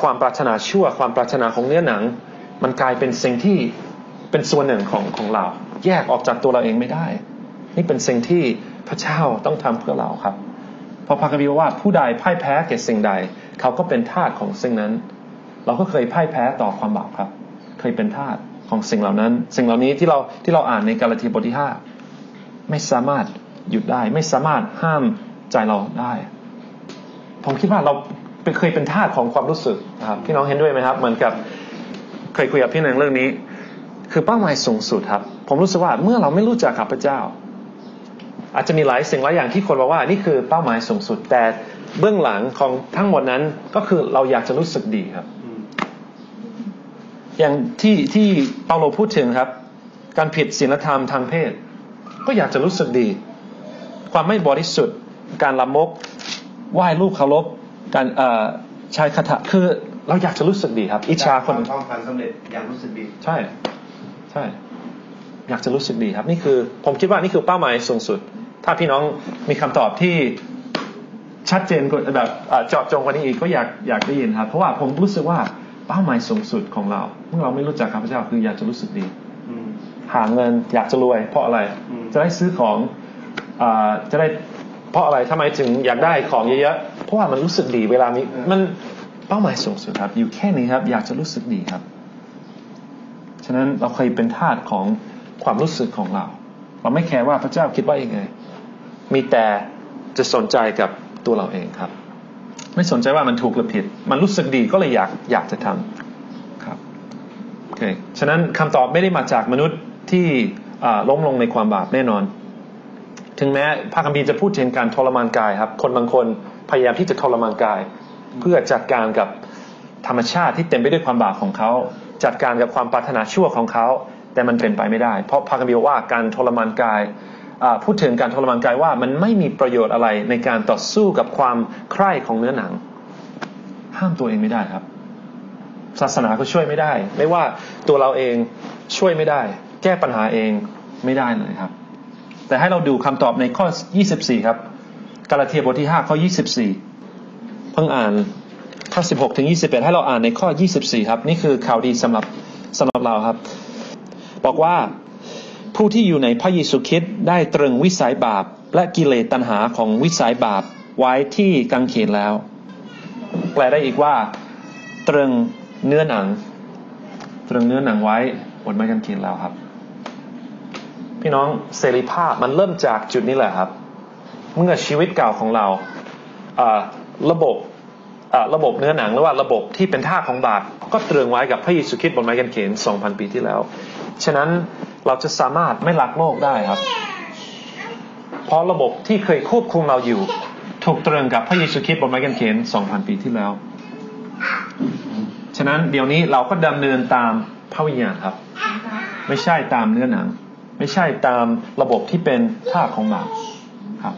ความปรารถนาชั่วความปรารถนาของเนื้อหนัง มันกลายเป็นสิ่งที่เป็นส่วนหนึ่งของของเรา แยกออกจากตัวเราเองไม่ได้ นี่เป็นสิ่งที่พระเจ้าต้องทำเพื่อเราครับพอพระคัมภีร์ว่าผู้ใดพ่ายแพ้แก่สิ่งใด เขาก็เป็นทาสของสิ่งนั้น เราก็เคยพ่ายแพ้ต่อความบาปครับ เคยเป็นทาสของสิ่งเหล่านั้น สิ่งเหล่านี้ที่เราที่เราอ่านในกาลาทีบทที่ห้าไม่สามารถหยุดได้ ไม่สามารถห้ามใจเราได้ ผมคิดว่าเราเป็นเคยเป็นทาสของความรู้สึกครับพี่น้องเห็นด้วยไหมครับ เหมือนกับเคยคุยกับพี่นางเรื่องนี้ คือเป้าหมายสูงสุดครับ ผมรู้สึกว่าเมื่อเราไม่รู้จักข้าพระเจ้า อาจจะมีหลายสิ่งหลายอย่างที่คนบอกว่านี่คือเป้าหมายสูงสุดแต่เบื้องหลังของทั้งหมดนั้นก็คือเราอยากจะรู้สึกดีครับ อย่างที่ที่เปาโลพูดถึงครับ การผิดศีลธรรมทางเพศ ก็อยากจะรู้สึกดี ความไม่บริสุทธิ์ การละมกไหว้รูปเคารพการใช้คาถาคือเราอยากจะรู้สึกดีครับ อิจฉาคนต้องการสำเร็จอยากรู้สึกดี ใช่ ใช่ อยากจะรู้สึกดีครับ นี่คือ ผมคิดว่านี่คือเป้าหมายสูงสุด ถ้าพี่น้องมีคำตอบที่ชัดเจนกว่าแบบเจาะจงกว่านี้อีกก็อยากอยากได้ยินครับ เพราะว่าผมรู้สึกว่า เป้าหมายสูงสุดของเราเมื่อเราไม่รู้จักข้าพเจ้าคืออยากจะรู้สึกดีหาเงินอยากจะรวย เพราะอะไรจะได้ซื้อของจะได้เพราะอะไรทำไมถึงอยากได้ของเยอะๆเพราะว่ามันรู้สึกดีเวลานี้มันเป้าหมายสูงสุดครับ อยู่แค่นี้ครับ อยากจะรู้สึกดีครับ ฉะนั้นเราเคยเป็นทาสของความรู้สึกของเรา เราไม่แคร์ว่าพระเจ้าคิดว่ายังไง มีแต่จะสนใจกับตัวเราเองครับ ไม่สนใจว่ามันถูกหรือผิด มันรู้สึกดีก็เลยอยากอยากจะทำครับโอเคฉะนั้นคำตอบไม่ได้มาจากมนุษย์ที่ล้มลงในความบาปแน่นอน ถึงแม้พระคัมภีร์จะพูดถึงการทรมานกายครับ คนบางคนพยายามที่จะทรมานกาย เพื่อจัดการกับธรรมชาติที่เต็มไปด้วยความบาปของเขา จัดการกับความปรารถนาชั่วของเขา แต่มันเป็นไปไม่ได้ เพราะพระคัมภีร์ว่าการทรมานกาย พูดถึงการทรมานกายว่ามันไม่มีประโยชน์อะไรในการต่อสู้กับความใคร่ของเนื้อหนัง ห้ามตัวเองไม่ได้ครับ ศาสนาก็ช่วยไม่ได้ ไม่ว่าตัวเราเองช่วยไม่ได้ แก้ปัญหาเองไม่ได้เลยครับ แต่ให้เราดูคำตอบในข้อ 24 ครับกาลาเทียบทที่ 5 ข้อ 24 เพิ่งอ่านข้อ 16 ถึง 21 ให้เราอ่านในข้อ 24 ครับ นี่คือข่าวดีสำหรับสำหรับเราครับ บอกว่า ผู้ที่อยู่ในพระเยซูคริสต์ได้ตรึงวิสัยบาปและกิเลสตัณหาของวิสัยบาปไว้ที่กังเขนแล้ว แปลได้อีกว่า ตรึงเนื้อหนัง ตรึงเนื้อหนังไว้บนไม้กางเขนแล้วครับ พี่น้องเสรีภาพมันเริ่มจากจุดนี้แหละครับ เมื่อชีวิตเก่าของเราระบบระบบเนื้อหนังหรือว่าระบบที่เป็นท่าของบาปก็ตรึงไว้กับพระเยซูคริสต์บนไม้กางเขน2,000 ปีที่แล้ว ฉะนั้น เราจะสามารถไม่รักโลกได้ครับ เพราะระบบที่เคยควบคุมเราอยู่ ถูกตรึงกับพระเยซูคริสต์บนไม้กางเขน2,000 ปีที่แล้ว ฉะนั้นเดี๋ยวนี้เราก็ดำเนินตามพระวิญญาณครับ ไม่ใช่ตามเนื้อหนัง ไม่ใช่ตามระบบที่เป็นท่าของบาปครับ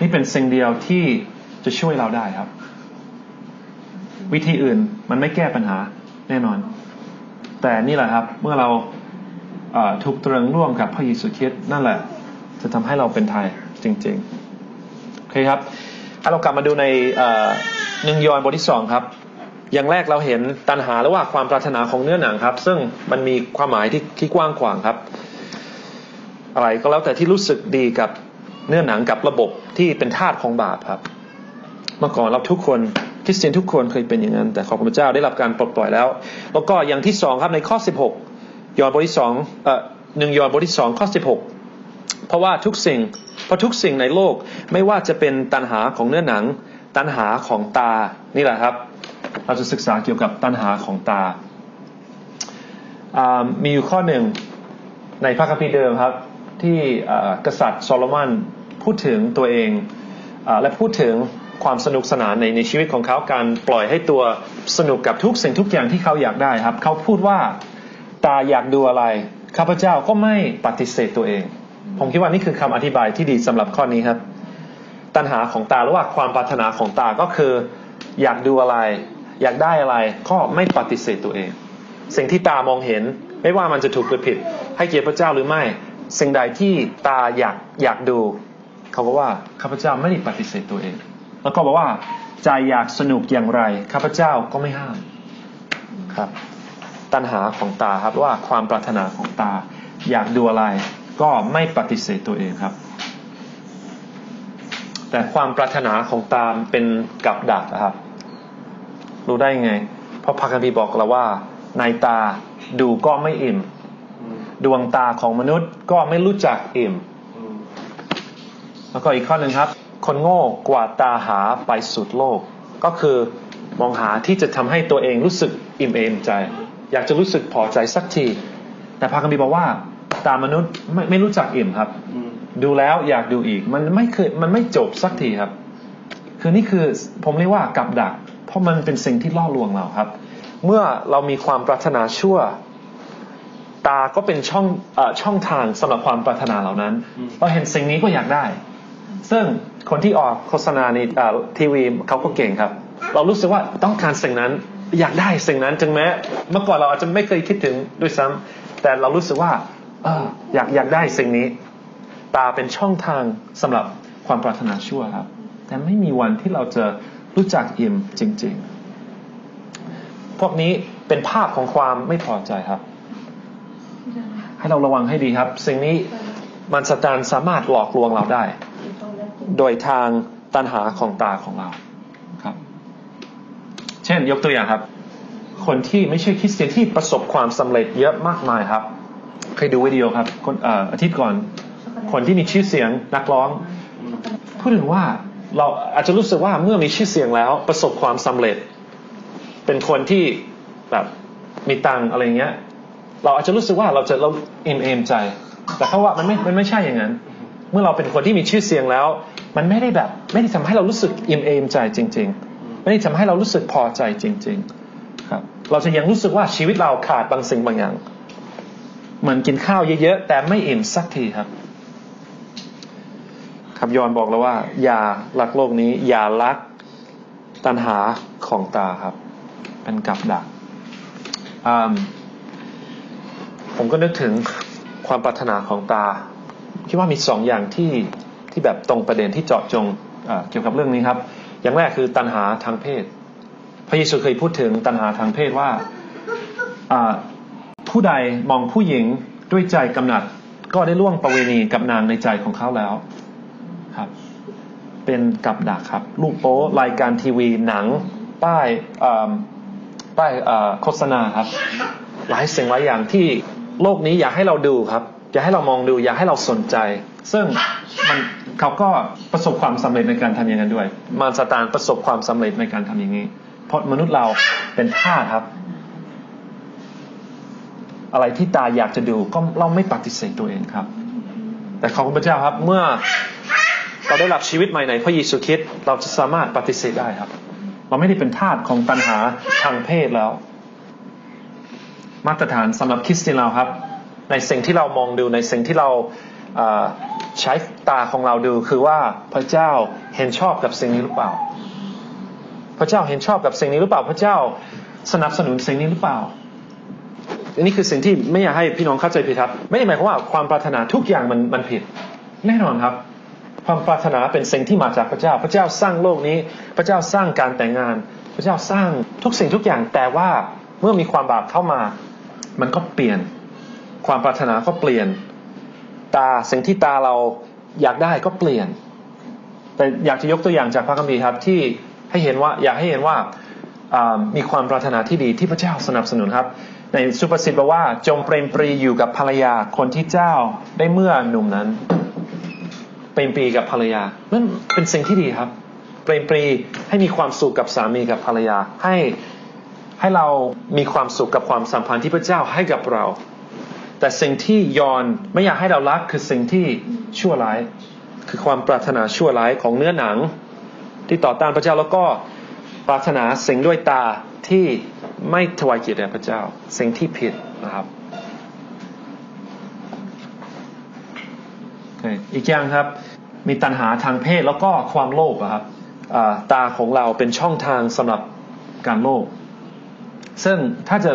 นี่เป็นสิ่งเดียวที่จะช่วยเราได้ครับ วิธีอื่นมันไม่แก้ปัญหาแน่นอน แต่นี่แหละครับ เมื่อเรา ถูกตรึงร่วมกับพระเยซูคริสต์นั่นแหละ จะทำให้เราเป็นไทยจริงๆโอเคครับถ้าเรากลับมาดูในหนึ่งยอห์นบทที่สองครับ อย่างแรกเราเห็นตัณหาหรือว่าความปรารถนาของเนื้อหนังครับ ซึ่งมันมีความหมายที่ที่กว้างขวางครับ อะไรก็แล้วแต่ที่รู้สึกดีกับเนื้อหนังกับระบบที่เป็นธาตุของบาปครับ เมื่อก่อนเราทุกคนคริสเตียนทุกคนเคยเป็นอย่างนั้น แต่ขอบพระเจ้าได้รับการปลดปล่อยแล้ว แล้วก็อย่างที่สองครับในข้อสิบหก ยอห์นบทที่สองเอ่อหนึ่งยอห์นบทที่สองข้อสิบหกเพราะว่าทุกสิ่ง เพราะทุกสิ่งในโลกไม่ว่าจะเป็นตัณหาของเนื้อหนัง ตัณหาของตานี่แหละครับ เราจะศึกษาเกี่ยวกับตัณหาของตา มีอยู่ข้อหนึ่งในพระคัมภีร์เดิมครับ ที่กษัตริย์โซโลมอนพูดถึงตัวเองอและพูดถึงความสนุกสนานในในชีวิตของเขาการปล่อยให้ตัวสนุกกับทุกสิ่งทุกอย่างที่เขาอยากได้ครับ เขาพูดว่า ตาอยากดูอะไร ข้าพเจ้าก็ไม่ปฏิเสธตัวเอง ผมคิดว่านี่คือคำอธิบายที่ดีสำหรับข้อนี้ครับ ตัณหาของตาหรือว่าความปรารถนาของตาก็คือ อยากดูอะไร อยากได้อะไรก็ไม่ปฏิเสธตัวเอง สิ่งที่ตามองเห็น ไม่ว่ามันจะถูกหรือผิด ให้เกียรติพระเจ้าหรือไม่ สิ่งใดที่ตาอยากอยากดู เขาบอกว่าข้าพเจ้าไม่ได้ปฏิเสธตัวเอง แล้วก็บอกว่าใจอยากสนุกอย่างไรข้าพเจ้าก็ไม่ห้ามครับ ตัณหาของตาครับว่าความปรารถนาของตา อยากดูอะไรก็ไม่ปฏิเสธตัวเองครับ แต่ความปรารถนาของตาเป็นกับดักนะครับ รู้ได้ไง เพราะพระคัมภีร์บอกเราว่า ในตาดูก็ไม่อิ่ม ดวงตาของมนุษย์ก็ไม่รู้จักอิ่ม แล้วก็อีกข้อหนึ่งครับ คนโง่กว่าตาหาไปสุดโลก ก็คือมองหาที่จะทำให้ตัวเองรู้สึกอิ่มเอมใจ อยากจะรู้สึกพอใจสักที แต่พระคัมภีร์บอกว่า ตามนุษย์ไม่ไม่รู้จักอิ่มครับ ดูแล้วอยากดูอีก มันไม่เคยมันไม่จบสักทีครับ คือนี่คือผมเรียกว่ากับดัก เพราะมันเป็นสิ่งที่ล่อลวงเราครับ เมื่อเรามีความปรารถนาชั่ว ตาก็เป็นช่องอช่องทางสำหรับความปรารถนาเหล่านั้น เราเห็นสิ่งนี้ก็อยากได้ ซึ่งคนที่ออกโฆษณาในทีวีเขาก็เก่งครับ เรารู้สึกว่าต้องการสิ่งนั้น อยากได้สิ่งนั้นจึงแม้เมื่อก่อนเราอาจจะไม่เคยคิดถึงด้วยซ้ำแต่เรารู้สึกว่าออยากอยากได้สิ่งนี้ ตาเป็นช่องทางสำหรับความปรารถนาชั่วครับ แต่ไม่มีวันที่เราจะรู้จักอิ่มจริง ๆ พวกนี้เป็นภาพของความไม่พอใจครับ ให้เราระวังให้ดีครับ สิ่งนี้มันสตานสามารถหลอกลวงเราได้ โดยทางตันหาของตาของเรา เช่นยกตัวอย่างครับ คนที่ไม่ใช่คริสเตียนที่ประสบความสำเร็จเยอะมากมายครับ เคยดูวิดีโอครับคนอาทิตย์ก่อน คนที่มีชื่อเสียงนักร้องพูดถึงว่าเราอาจจะรู้สึกว่าเมื่อมีชื่อเสียงแล้วประสบความสำเร็จ เป็นคนที่แบบมีตังอะไรเงี้ย เราอาจจะรู้สึกว่าเราจะเราเอมเอมใจ แต่เขาว่ามันไม่มันไม่ใช่อย่างนั้น เมื่อเราเป็นคนที่มีชื่อเสียงแล้ว มันไม่ได้แบบ ไม่ได้ทำให้เรารู้สึกเอมเอมใจจริง ๆ ไม่ได้ทำให้เรารู้สึกพอใจจริง ๆ ครับ เราจะยังรู้สึกว่าชีวิตเราขาดบางสิ่งบางอย่าง เหมือนกินข้าวเยอะๆแต่ไม่อิ่มสักทีครับคำยอนบอกแล้วว่า อย่ารักโลกนี้ อย่ารักตัณหาของตาครับ เป็นกับดักผมก็นึกถึงความปรารถนาของตา คิดว่ามีสองอย่างที่ที่แบบตรงประเด็นที่เจาะจงเกี่ยวกับเรื่องนี้ครับ อย่างแรกคือตัณหาทางเพศ พระเยซูเคยพูดถึงตัณหาทางเพศว่าผู้ใดมองผู้หญิงด้วยใจกำหนัด ก็ได้ล่วงประเวณีกับนางในใจของเขาแล้วครับ เป็นกับดักครับลูกโป๊รายการทีวีหนัง ป้ายป้ายโฆษณาครับ หลายสิ่งหลายอย่างที่โลกนี้อยากให้เราดูครับ อยากให้เรามองดู อยากให้เราสนใจ ซึ่งมันเขาก็ประสบความสำเร็จในการทำอย่างนั้นด้วย มารสตานประสบความสำเร็จในการทำอย่างนี้ เพราะมนุษย์เราเป็นท่าครับ อะไรที่ตาอยากจะดูก็เราไม่ปฏิเสธตัวเองครับ แต่ขอบคุณพระเจ้าครับเมื่อเราได้รับชีวิตใหม่ในพระเยซูคริสต์เราจะสามารถปฏิเสธได้ครับ เราไม่ได้เป็นทาสของปัญหาทางเพศแล้ว มาตรฐานสำหรับคริสเตียนเราครับ ในสิ่งที่เรามองดูในสิ่งที่เรา ใช้ตาของเราดูคือว่าพระเจ้าเห็นชอบกับสิ่งนี้หรือเปล่า พระเจ้าเห็นชอบกับสิ่งนี้หรือเปล่า พระเจ้าสนับสนุนสิ่งนี้หรือเปล่าอันนี้คือสิ่งที่ไม่อยากให้พี่น้องเข้าใจผิดครับ ไม่ได้หมายความว่าความปรารถนาทุกอย่างมันมันผิด แน่นอนครับ ความปรารถนาเป็นสิ่งที่มาจากพระเจ้า พระเจ้าสร้างโลกนี้ พระเจ้าสร้างการแต่งงาน พระเจ้าสร้างทุกสิ่งทุกอย่างแต่ว่าเมื่อมีความบาปเข้ามา มันก็เปลี่ยน ความปรารถนาก็เปลี่ยน ตาสิ่งที่ตาเราอยากได้ก็เปลี่ยน แต่อยากจะยกตัวอย่างจากพระคัมภีร์ครับที่ให้เห็นว่าอยากให้เห็นว่ามีความปรารถนาที่ดีที่พระเจ้าสนับสนุนครับ ในสุภาษิตบอกว่าจงเปรมปรีอยู่กับภรรยาคนที่เจ้าได้เมื่อหนุ่มนั้น เปรมปรีกับภรรยานั่นเป็นสิ่งที่ดีครับ เปรมปรีให้มีความสุขกับสามีกับภรรยาให้ให้เรามีความสุขกับความสัมพันธ์ที่พระเจ้าให้กับเรา แต่สิ่งที่ยอนไม่อยากให้เรารักคือสิ่งที่ชั่วร้าย คือความปรารถนาชั่วร้ายของเนื้อหนัง ที่ต่อต้านพระเจ้าแล้วก็ปรารถนาสิ่งด้วยตาที่ไม่ถวายเกียรติแด่พระเจ้า สิ่งที่ผิดนะครับอีกอย่างครับ มีตัณหาทางเพศแล้วก็ความโลภครับตาของเราเป็นช่องทางสำหรับการโลภ ซึ่งถ้าจะ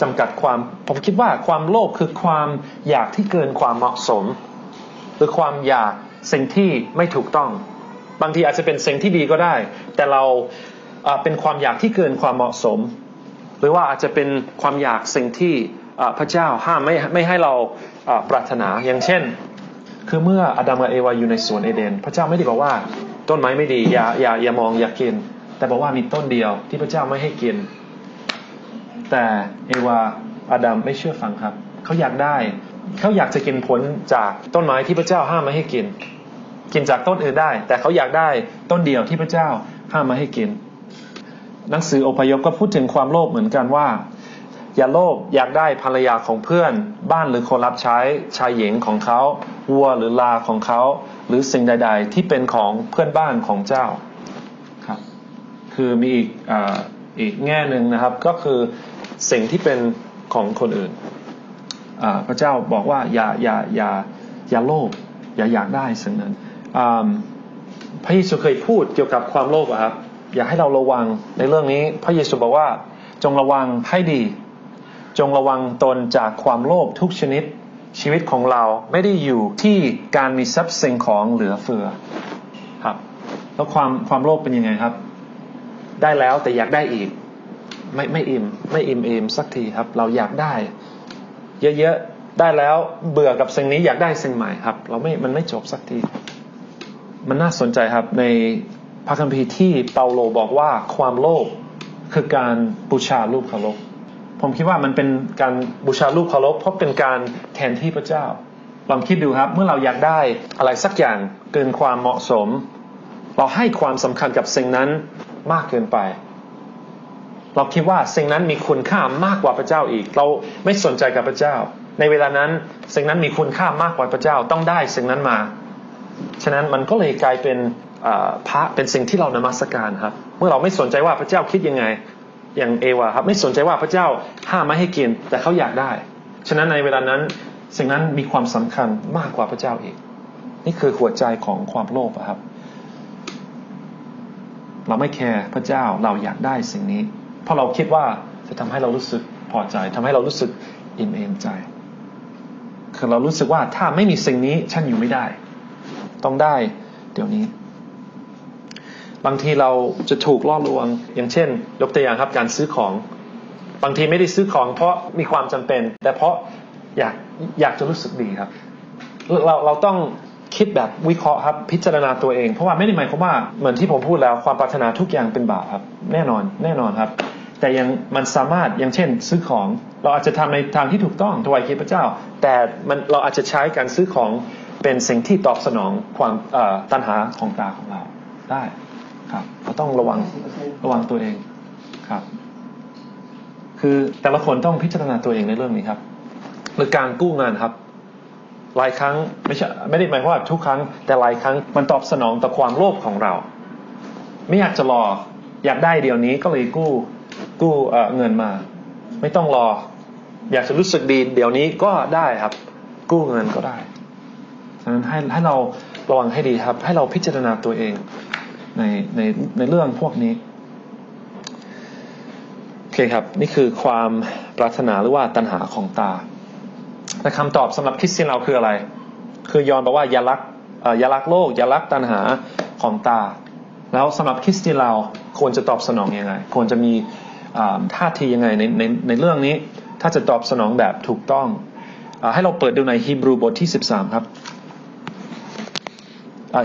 จำกัดความผมคิดว่าความโลภคือความอยากที่เกินความเหมาะสมหรือความอยากสิ่งที่ไม่ถูกต้อง บางทีอาจจะเป็นสิ่งที่ดีก็ได้ แต่เราเป็นความอยากที่เกินความเหมาะสม หรือว่าอาจจะเป็นความอยากสิ่งที่พระเจ้าห้ามไม่ไม่ให้เราปรารถนาอย่างเช่น คือเมื่ออาดัมกับเอวาอยู่ในสวนเอเดน พระเจ้าไม่ได้บอกว่าต้นไม้ไม่ดีอย่าอย่าอย่ามองอย่ากิน แต่บอกว่ามีต้นเดียวที่พระเจ้าไม่ให้กิน แต่เอวาอาดัมไม่เชื่อฟังครับ เขาอยากได้ เขาอยากจะกินผลจากต้นไม้ที่พระเจ้าห้ามไม่ให้กิน กินจากต้นอื่นได้ แต่เขาอยากได้ต้นเดียวที่พระเจ้าห้ามไม่ให้กิน หนังสืออพยพก็พูดถึงความโลภเหมือนกันว่า อย่าโลภอยากได้ภรรยาของเพื่อน บ้านหรือคนรับใช้ชายหญิงของเขาวัวหรือลาของเขา หรือสิ่งใด ๆ ที่เป็นของเพื่อนบ้านของเจ้าครับ คือมีอีกอีกแง่หนึ่งนะครับก็คือ สิ่งที่เป็นของคนอื่นพระเจ้าบอกว่าอย่าอย่าอย่าอย่าโลภอย่าอยากได้สิ่งนั้นพระเยซูเคยพูดเกี่ยวกับความโลภครับ อยากให้เราระวังในเรื่องนี้ พระเยซูบอกว่าจงระวังให้ดี จงระวังตนจากความโลภทุกชนิดชีวิตของเราไม่ได้อยู่ที่การมีทรัพย์สินของเหลือเฟือครับ แล้วความความโลภเป็นยังไงครับ ได้แล้วแต่อยากได้อีก ไม่ไม่อิ่ม ไม่อิ่มเอมสักทีครับ เราอยากได้ เยอะๆได้แล้วเบื่อกับสิ่งนี้อยากได้สิ่งใหม่ครับ เราไม่มันไม่จบสักที มันน่าสนใจครับในพระคัมภีร์ที่เปาโลบอกว่าความโลภคือการบูชารูปเคารพผมคิดว่ามันเป็นการบูชารูปเคารพเพราะเป็นการแทนที่พระเจ้า ลองคิดดูครับ เมื่อเราอยากได้อะไรสักอย่างเกินความเหมาะสม เราให้ความสำคัญกับสิ่งนั้นมากเกินไป เราคิดว่าสิ่งนั้นมีคุณค่ามากกว่าพระเจ้าอีก เราไม่สนใจกับพระเจ้า ในเวลานั้นสิ่งนั้นมีคุณค่ามากกว่าพระเจ้าต้องได้สิ่งนั้นมา ฉะนั้นมันก็เลยกลายเป็นพระเป็นสิ่งที่เรานมัสการครับ เมื่อเราไม่สนใจว่าพระเจ้าคิดยังไงอย่างเอวาครับ ไม่สนใจว่าพระเจ้าห้ามไม่ให้กิน แต่เขาอยากได้ ฉะนั้นในเวลานั้นสิ่งนั้นมีความสำคัญมากกว่าพระเจ้าอีก นี่คือหัวใจของความโลภครับ เราไม่แคร์พระเจ้าเราอยากได้สิ่งนี้ เพราะเราคิดว่าจะทำให้เรารู้สึกพอใจทำให้เรารู้สึกอิ่มเอมใจ คือเรารู้สึกว่าถ้าไม่มีสิ่งนี้ฉันอยู่ไม่ได้ ต้องได้ เดี๋ยวนี้ บางทีเราจะถูกล่อลวง อย่างเช่น ยกตัวอย่างครับการซื้อของ บางทีไม่ได้ซื้อของ เพราะมีความจำเป็น แต่เพราะอยากอยากจะรู้สึกดีครับ เราเราต้องคิดแบบวิเคราะห์ครับพิจารณาตัวเอง เพราะว่าไม่ได้หมายความว่าเหมือนที่ผมพูดแล้วความปรารถนาทุกอย่างเป็นบาปครับ แน่นอน แน่นอนครับ แต่ยังมันสามารถอย่างเช่นซื้อของ เราอาจจะทำในทางที่ถูกต้องถวายเกียรติพระเจ้า แต่มันเราอาจจะใช้การซื้อของเป็นสิ่งที่ตอบสนองความตัณหาของตาของเราได้ครับเราต้องระวังระวังตัวเองครับ คือแต่ละคนต้องพิจารณาตัวเองในเรื่องนี้ครับหรือการกู้งานครับหลายครั้งไม่ใช่ไม่ได้หมายความว่าทุกครั้ง แต่หลายครั้งมันตอบสนองต่อความโลภของเรา ไม่อยากจะรออยากได้เดี๋ยวนี้ก็เลยกู้ กู้เงินมา ไม่ต้องรอ อยากจะรู้สึกดี เดี๋ยวนี้ก็ได้ครับ กู้เงินก็ได้ฉะนั้นให้ให้เราระวังให้ดีครับ ให้เราพิจารณาตัวเองในในในเรื่องพวกนี้โอเคครับ นี่คือความปรารถนาหรือว่าตัณหาของตาแต่คำตอบสำหรับคริสเตียนเราคืออะไร คือยอนบอกว่าอย่ารักอย่ารักโลกอย่ารักตัณหาของตา แล้วสำหรับคริสเตียนเราควรจะตอบสนองยังไง ควรจะมี ท่าทียังไงในในในเรื่องนี้ ถ้าจะตอบสนองแบบถูกต้องอให้เราเปิดดูในฮีบรูบทที่ 13 ครับ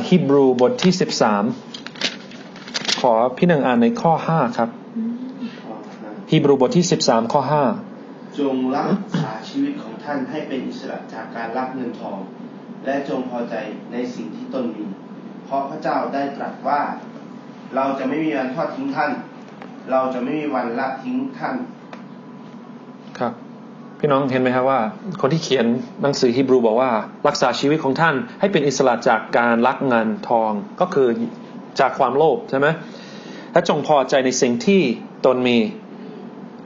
ฮีบรูบทที่ 13 ขอพี่หนึ่งอ่านในข้อ 5 ครับฮีบรูบทที่ 13 ข้อ 5 จงรักษาชีวิตของท่านให้เป็นอิสระจากการรักเงินทอง และจงพอใจในสิ่งที่ตนมี เพราะพระเจ้าได้ตรัสว่า เราจะไม่มีวันทอดทิ้งท่าน เราจะไม่มีวันละทิ้งท่าน ครับ พี่น้องเห็นไหมครับว่า คนที่เขียนหนังสือฮีบรูบอกว่า รักษาชีวิตของท่านให้เป็นอิสระจากการรักเงินทองก็คือจากความโลภใช่ไหมและจงพอใจในสิ่งที่ตนมี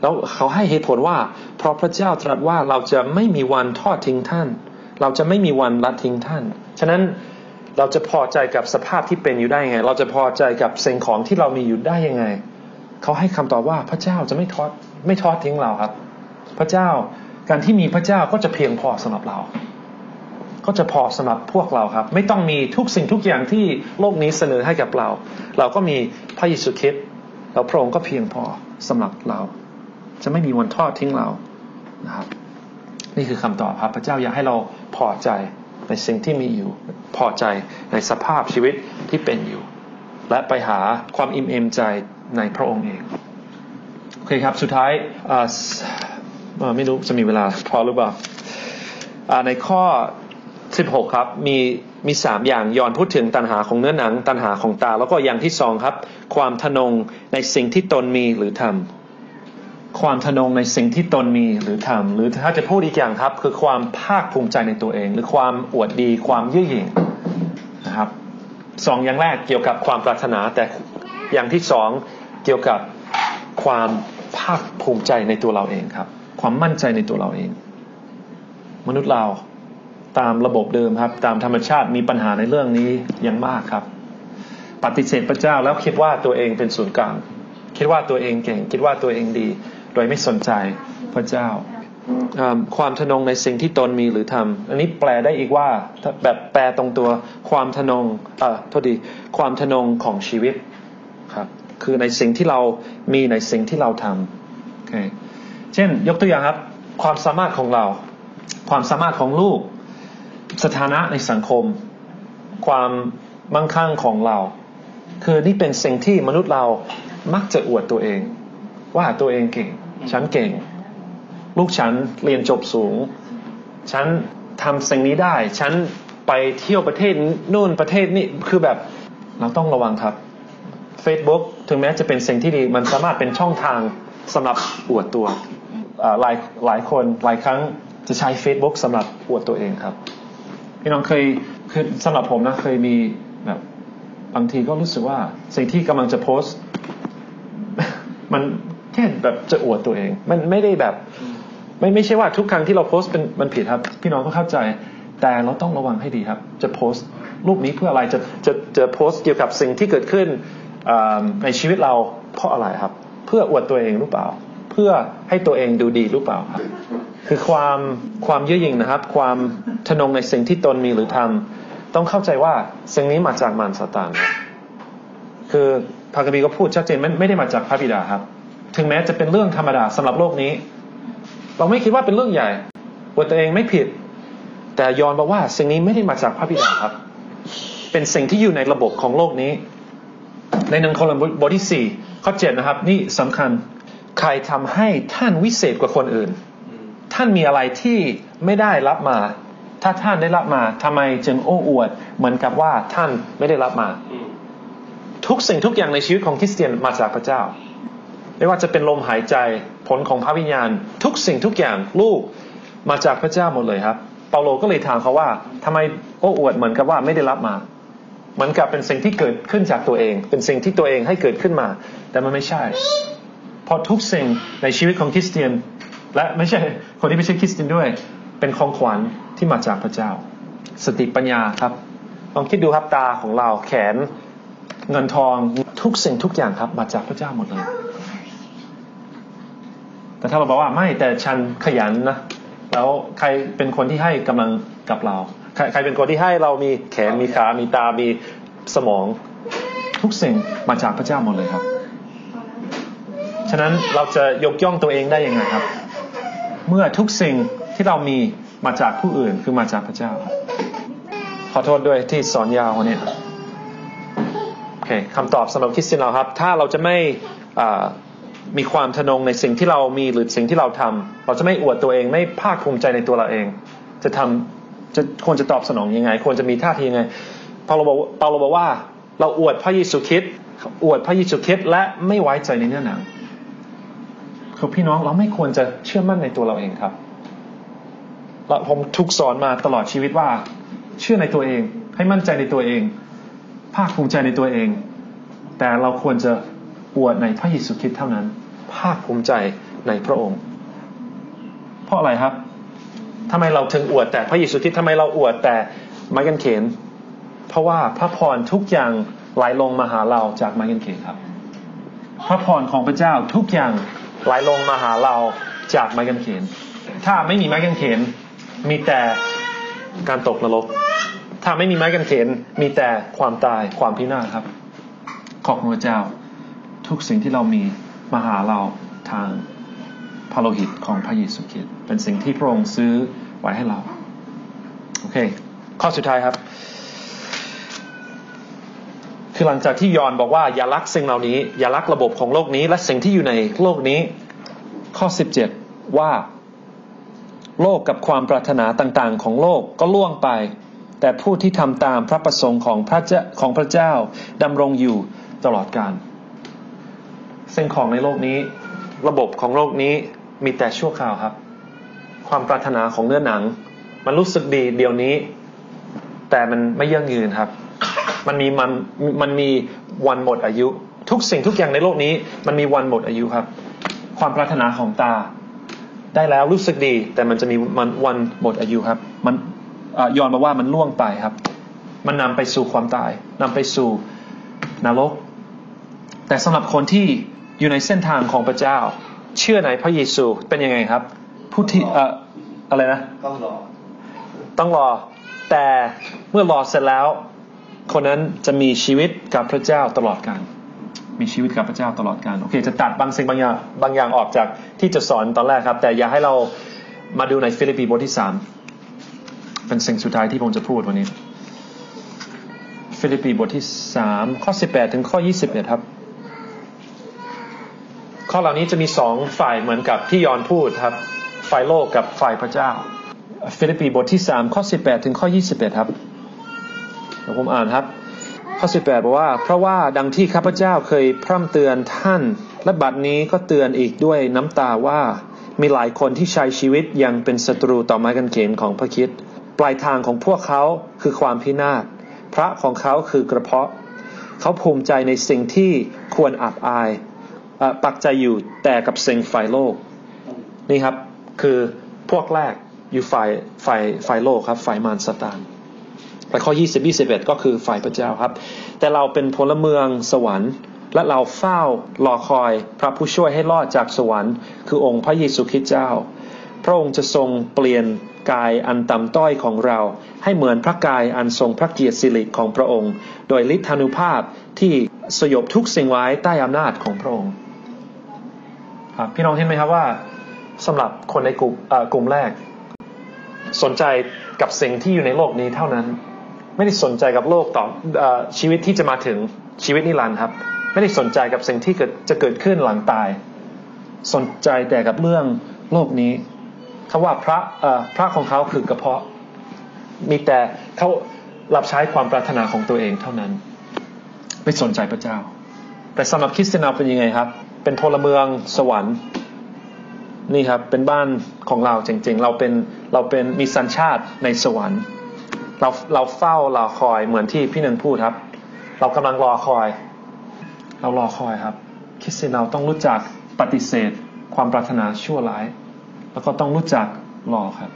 แล้วเขาให้เหตุผลว่า เพราะพระเจ้าตรัสว่าเราจะไม่มีวันทอดทิ้งท่าน เราจะไม่มีวันละทิ้งท่าน ฉะนั้นเราจะพอใจกับสภาพที่เป็นอยู่ได้ยังไง เราจะพอใจกับสิ่งของที่เรามีอยู่ได้ยังไง เขาให้คำตอบว่าพระเจ้าจะไม่ทอดไม่ทอดทิ้งเราครับ พระเจ้าการที่มีพระเจ้าก็จะเพียงพอสำหรับเรา ก็จะพอสำหรับพวกเราครับ ไม่ต้องมีทุกสิ่งทุกอย่างที่โลกนี้เสนอให้กับเรา เราก็มีพระเยซูคริสต์เราพระองค์ก็เพียงพอสำหรับเรา จะไม่มีวันทอดทิ้งเรานะครับ นี่คือคำตอบครับ พระเจ้าอยากให้เราพอใจในสิ่งที่มีอยู่ พอใจในสภาพชีวิตที่เป็นอยู่ และไปหาความอิ่มเอมใจ ในพระองค์เอง โอเคครับ สุดท้ายไม่รู้จะมีเวลาพอหรือเปล่าในข้อ 16 ครับ มีมีสามอย่างย้อนพูดถึงตัณหาของเนื้อหนัง ตัณหาของตา แล้วก็อย่างที่สองครับ ความทนงในสิ่งที่ตนมีหรือทำความทนงในสิ่งที่ตนมีหรือทำหรือถ้าจะพูดอีกอย่างครับ คือความภาคภูมิใจในตัวเอง หรือความอวดดีความเย่อหยิ่งนะครับสองอย่างแรกเกี่ยวกับความปรารถนาแต่อย่างที่สอง เกี่ยวกับความภาคภูมิใจในตัวเราเองครับ ความมั่นใจในตัวเราเอง มนุษย์เราตามระบบเดิมครับ ตามธรรมชาติมีปัญหาในเรื่องนี้อย่างมากครับ ปฏิเสธพระเจ้าแล้วคิดว่าตัวเองเป็นศูนย์กลาง คิดว่าตัวเองเก่ง คิดว่าตัวเองดี โดยไม่สนใจพระเจ้าความทนงในสิ่งที่ตนมีหรือทำอันนี้แปลได้อีกว่าแบบแปลตรงตัวความทนงเอ่อโทษดีความทนงของชีวิตครับ คือในสิ่งที่เรามีในสิ่งที่เราทำโอเคเช่นยกตัวอย่างครับ ความสามารถของเรา ความสามารถของลูก สถานะในสังคม ความมั่งคั่งของเรา คือนี่เป็นสิ่งที่มนุษย์เรามักจะอวดตัวเอง ว่าตัวเองเก่ง ฉันเก่ง ลูกฉันเรียนจบสูง ฉันทำสิ่งนี้ได้ ฉันไปเที่ยวประเทศนู่นประเทศนี่คือแบบเราต้องระวังครับ Facebook ถึงแม้จะเป็นสิ่งที่ดีมันสามารถเป็นช่องทางสำหรับอวดตัวหลายหลายคนหลายครั้งจะใช้ Facebook สำหรับอวดตัวเองครับพี่น้องเคยคือสำหรับผมนะเคยมีแบบบางทีก็รู้สึกว่าสิ่งที่กำลังจะโพสต์มันแค่แบบจะอวดตัวเอง มันไม่ได้แบบ ไม่ไม่ใช่ว่าทุกครั้งที่เราโพสต์เป็นมันผิดครับ พี่น้องก็เข้าใจ แต่เราต้องระวังให้ดีครับ จะโพสต์รูปนี้เพื่ออะไรจะจะจะโพสต์เกี่ยวกับสิ่งที่เกิดขึ้น ในชีวิตเราเพราะอะไรครับ เพื่ออวดตัวเองหรือเปล่า เพื่อให้ตัวเองดูดีหรือเปล่าครับคือความความเยื่อหยิ่งนะครับ ความทนงในสิ่งที่ตนมีหรือทำต้องเข้าใจว่าสิ่งนี้มาจากมารซาตานคือพระคัมภีก็พูดชัดเจนไม่ไม่ได้มาจากพระบิดาครับ ถึงแม้จะเป็นเรื่องธรรมดาสำหรับโลกนี้ เราไม่คิดว่าเป็นเรื่องใหญ่ว่าตัวเองไม่ผิด แต่ยอนบอกว่าสิ่งนี้ไม่ได้มาจากพระบิดาครับ เป็นสิ่งที่อยู่ในระบบของโลกนี้ ในหนังโคลัมบทที่สี่ข้อเจ็ดนะครับ นี่สำคัญใครทำให้ท่านวิเศษกว่าคนอื่น ท่านมีอะไรที่ไม่ได้รับมา ถ้าท่านได้รับมาทำไมจึงโอ้อวด เหมือนกับว่าท่านไม่ได้รับมา ทุกสิ่งทุกอย่างในชีวิตของคริสเตียนมาจากพระเจ้า ไม่ว่าจะเป็นลมหายใจผลของพระวิญญาณ ทุกสิ่งทุกอย่างลูกมาจากพระเจ้าหมดเลยครับ เปาโลก็เลยถามเขาว่าทำไมโอ้อวดเหมือนกับว่าไม่ได้รับมา เหมือนกับเป็นสิ่งที่เกิดขึ้นจากตัวเอง เป็นสิ่งที่ตัวเองให้เกิดขึ้นมา แต่มันไม่ใช่ เพราะทุกสิ่งในชีวิตของคริสเตียน และไม่ใช่คนที่ไม่ใช่คริสเตียนด้วย เป็นของขวัญที่มาจากพระเจ้า สติปัญญาครับลองคิดดูครับตาของเราแขน เงินทองทุกสิ่งทุกอย่างครับมาจากพระเจ้าหมดเลย แต่ถ้าเราบอกว่าไม่แต่ฉันขยันนะแล้วใครเป็นคนที่ให้กำลังกับเรา ใครใครเป็นคนที่ให้เรามีแขนมีขามีตามีสมอง ทุกสิ่งมาจากพระเจ้าหมดเลยครับ ฉะนั้นเราจะยกย่องตัวเองได้ยังไงครับ เมื่อทุกสิ่งที่เรามีมาจากผู้อื่นคือมาจากพระเจ้าครับขอโทษด้วยที่สอนยาววันนี้โอเคคำตอบสำหรับคริสเตียนเราครับ ถ้าเราจะไม่มีความทนงในสิ่งที่เรามีหรือสิ่งที่เราทำเราจะไม่อวดตัวเองไม่ภาคภูมิใจในตัวเราเอง จะทำ จะควรจะตอบสนองยังไง ควรจะมีท่าทียังไงเปาโลบอกเปาโลบอกว่า เราอวดพระเยซูคริสต์อวดพระเยซูคริสต์และไม่ไว้ใจในเนื้อหนังคือพี่น้องเราไม่ควรจะเชื่อมั่นในตัวเราเองครับเราผมถูกสอนมาตลอดชีวิตว่า เชื่อในตัวเอง ให้มั่นใจในตัวเอง ภาคภูมิใจในตัวเอง แต่เราควรจะอวดในพระเยซูคริสต์เท่านั้น ภาคภูมิใจในพระองค์ เพราะอะไรครับ ทำไมเราถึงอวดแต่พระเยซูคริสต์ทำไมเราอวดแต่ไม้กางเขน เพราะว่าพระพรทุกอย่างไหลลงมาหาเราจากไม้กางเขนครับ พระพรของพระเจ้าทุกอย่างไหลลงมาหาเราจากไม้กางเขน ถ้าไม่มีไม้กางเขนมีแต่การตกนรก ถ้าไม่มีไม้กางเขนมีแต่ความตายความพินาศครับ ขอบคุณพระเจ้า ทุกสิ่งที่เรามีมาหาเราทาง พระโลหิตของพระเยซูคริสต์เป็นสิ่งที่พระองค์ซื้อไว้ให้เรา โอเค ข้อสุดท้ายครับ คือหลังจากที่ยอนบอกว่าอย่ารักสิ่งเหล่านี้ อย่ารักระบบของโลกนี้ และสิ่งที่อยู่ในโลกนี้ ข้อสิบเจ็ดว่า โลกกับความปรารถนาต่างๆ ของโลกก็ล่วงไป แต่ผู้ที่ทำตามพระประสงค์ของพระเจ้าของพระเจ้าดำรงอยู่ตลอดกาลสิ่งของในโลกนี้ ระบบของโลกนี้ มีแต่ชั่วคราวครับ ความปรารถนาของเนื้อหนัง มันรู้สึกดีเดี๋ยวนี้ แต่มันไม่ยั่งยืนครับ มันมีมันมันมีวันหมดอายุ ทุกสิ่งทุกอย่างในโลกนี้ มันมีวันหมดอายุครับ ความปรารถนาของตา ได้แล้วรู้สึกดี แต่มันจะมีมันวันหมดอายุครับ มันย้อนมาว่ามันล่วงไปครับ มันนำไปสู่ความตายนำไปสู่นรก แต่สำหรับคนที่อยู่ในเส้นทางของพระเจ้า เชื่อในพระเยซูเป็นยังไงครับ ผู้ที่เอ่ออะไรนะ ต้องรอ ต้องรอ แต่เมื่อรอเสร็จแล้ว คนนั้นจะมีชีวิตกับพระเจ้าตลอดกาลมีชีวิตกับพระเจ้าตลอดกาลโอเค จะตัดบางสิ่งบางอย่างบางอย่างออกจากที่จะสอนตอนแรกครับ แต่อยากให้เรามาดูในฟิลิปปีบทที่สามเป็นสิ่งสุดท้ายที่ผมจะพูดวันนี้ ฟิลิปปีบทที่สามข้อสิบแปดถึงข้อยี่สิบเอ็ดครับ ข้อเหล่านี้จะมีสองฝ่ายเหมือนกับที่ยอห์นพูดครับ ฝ่ายโลกกับฝ่ายพระเจ้า ฟิลิปปีบทที่สามข้อสิบแปดถึงข้อยี่สิบเอ็ดครับเดี๋ยวผมอ่านครับ ข้อสิบแปดบอกว่า เพราะว่าดังที่ข้าพเจ้าเคยพร่ำเตือนท่าน และบัดนี้ก็เตือนอีกด้วยน้ำตาว่ามีหลายคนที่ใช้ชีวิตอย่างเป็นศัตรูต่อไม้กางเขนของพระคริสต์ปลายทางของพวกเขาคือความพินาศพระของเขาคือกระเพาะ เขาภูมิใจในสิ่งที่ควรอับอาย ปักใจอยู่แต่กับสิ่งฝ่ายโลก นี่ครับคือพวกแรกอยู่ฝ่ายฝ่ายฝ่ายโลกครับฝ่ายมารสตานแต่ข้อ 20 21 ก็คือฝ่ายพระเจ้าครับ แต่เราเป็นพลเมืองสวรรค์ และเราเฝ้ารอคอยพระผู้ช่วยให้รอดจากสวรรค์ คือองค์พระเยซูคริสต์เจ้า พระองค์จะทรงเปลี่ยนกายอันต่ำต้อยของเรา ให้เหมือนพระกายอันทรงพระเกียรติสิริของพระองค์ โดยฤทธานุภาพที่สยบทุกสิ่งไว้ใต้อำนาจของพระองค์ ครับพี่น้องเห็นไหมครับว่าสำหรับคนในกลุ่มกลุ่มแรก สนใจกับสิ่งที่อยู่ในโลกนี้เท่านั้น ไม่ได้สนใจกับโลกต่ออชีวิตที่จะมาถึงชีวิตนิรันดร์ครับ ไม่ได้สนใจกับสิ่งที่เกิดจะเกิดขึ้นหลังตาย สนใจแต่กับเรื่องโลกนี้คำว่าพระพระของเขาคือกระเพาะ มีแต่เขารับใช้ความปรารถนาของตัวเองเท่านั้น ไม่สนใจพระเจ้า แต่สำหรับคริสเตียนเราเป็นยังไงครับ เป็นพลเมืองสวรรค์นี่ครับเป็นบ้านของเราจริงๆ เราเป็นเราเป็นมีสัญชาติในสวรรค์ เราเราเฝ้าเรอคอยเหมือนที่พี่หนึ่งพูดครับ เรากำลังรอคอย เรารอคอยครับคริสเตียนเราต้องรู้จักปฏิเสธ ความปรารถนาชั่วร้าย แล้วก็ต้องรู้จักรอครับ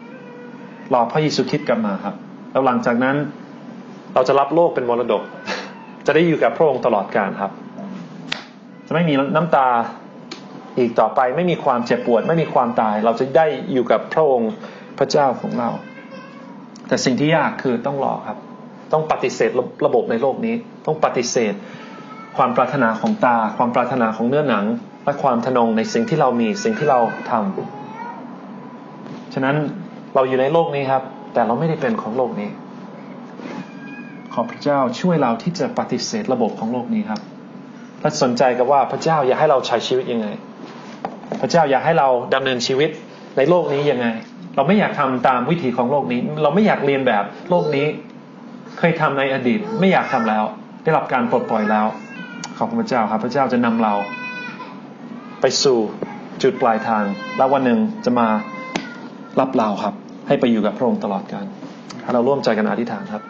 รอพระเยซูคริสต์กลับมาครับแล้วหลังจากนั้นเราจะรับโลกเป็นมรดก จะได้อยู่กับพระองค์ตลอดกาลครับ จะไม่มีน้ำตาอีกต่อไปไม่มีความเจ็บปวด ไม่มีความตาย เราจะได้อยู่กับพระองค์พระเจ้าของเรา แต่สิ่งที่ยากคือต้องรอครับ ต้องปฏิเสธระบบในโลกนี้ ต้องปฏิเสธ ความปรารถนาของตา ความปรารถนาของเนื้อหนัง และความทนงในสิ่งที่เรามีสิ่งที่เราทำฉะนั้นเราอยู่ในโลกนี้ครับ แต่เราไม่ได้เป็นของโลกนี้ ขอพระเจ้าช่วยเราที่จะปฏิเสธระบบของโลกนี้ครับ และสนใจกับว่าพระเจ้าอยากให้เราใช้ชีวิตยังไง พระเจ้าอยากให้เราดำเนินชีวิตในโลกนี้ยังไง เราไม่อยากทำตามวิถีของโลกนี้ เราไม่อยากเรียนแบบโลกนี้ เคยทำในอดีต ไม่อยากทำแล้ว ได้รับการปลดปล่อยแล้ว ขอบคุณพระเจ้าครับ พระเจ้าจะนำเรา ไปสู่จุดปลายทาง แล้ววันหนึ่งจะมารับเราครับ ให้ไปอยู่กับพระองค์ตลอดกาลเราร่วมใจกันอธิษฐานครับ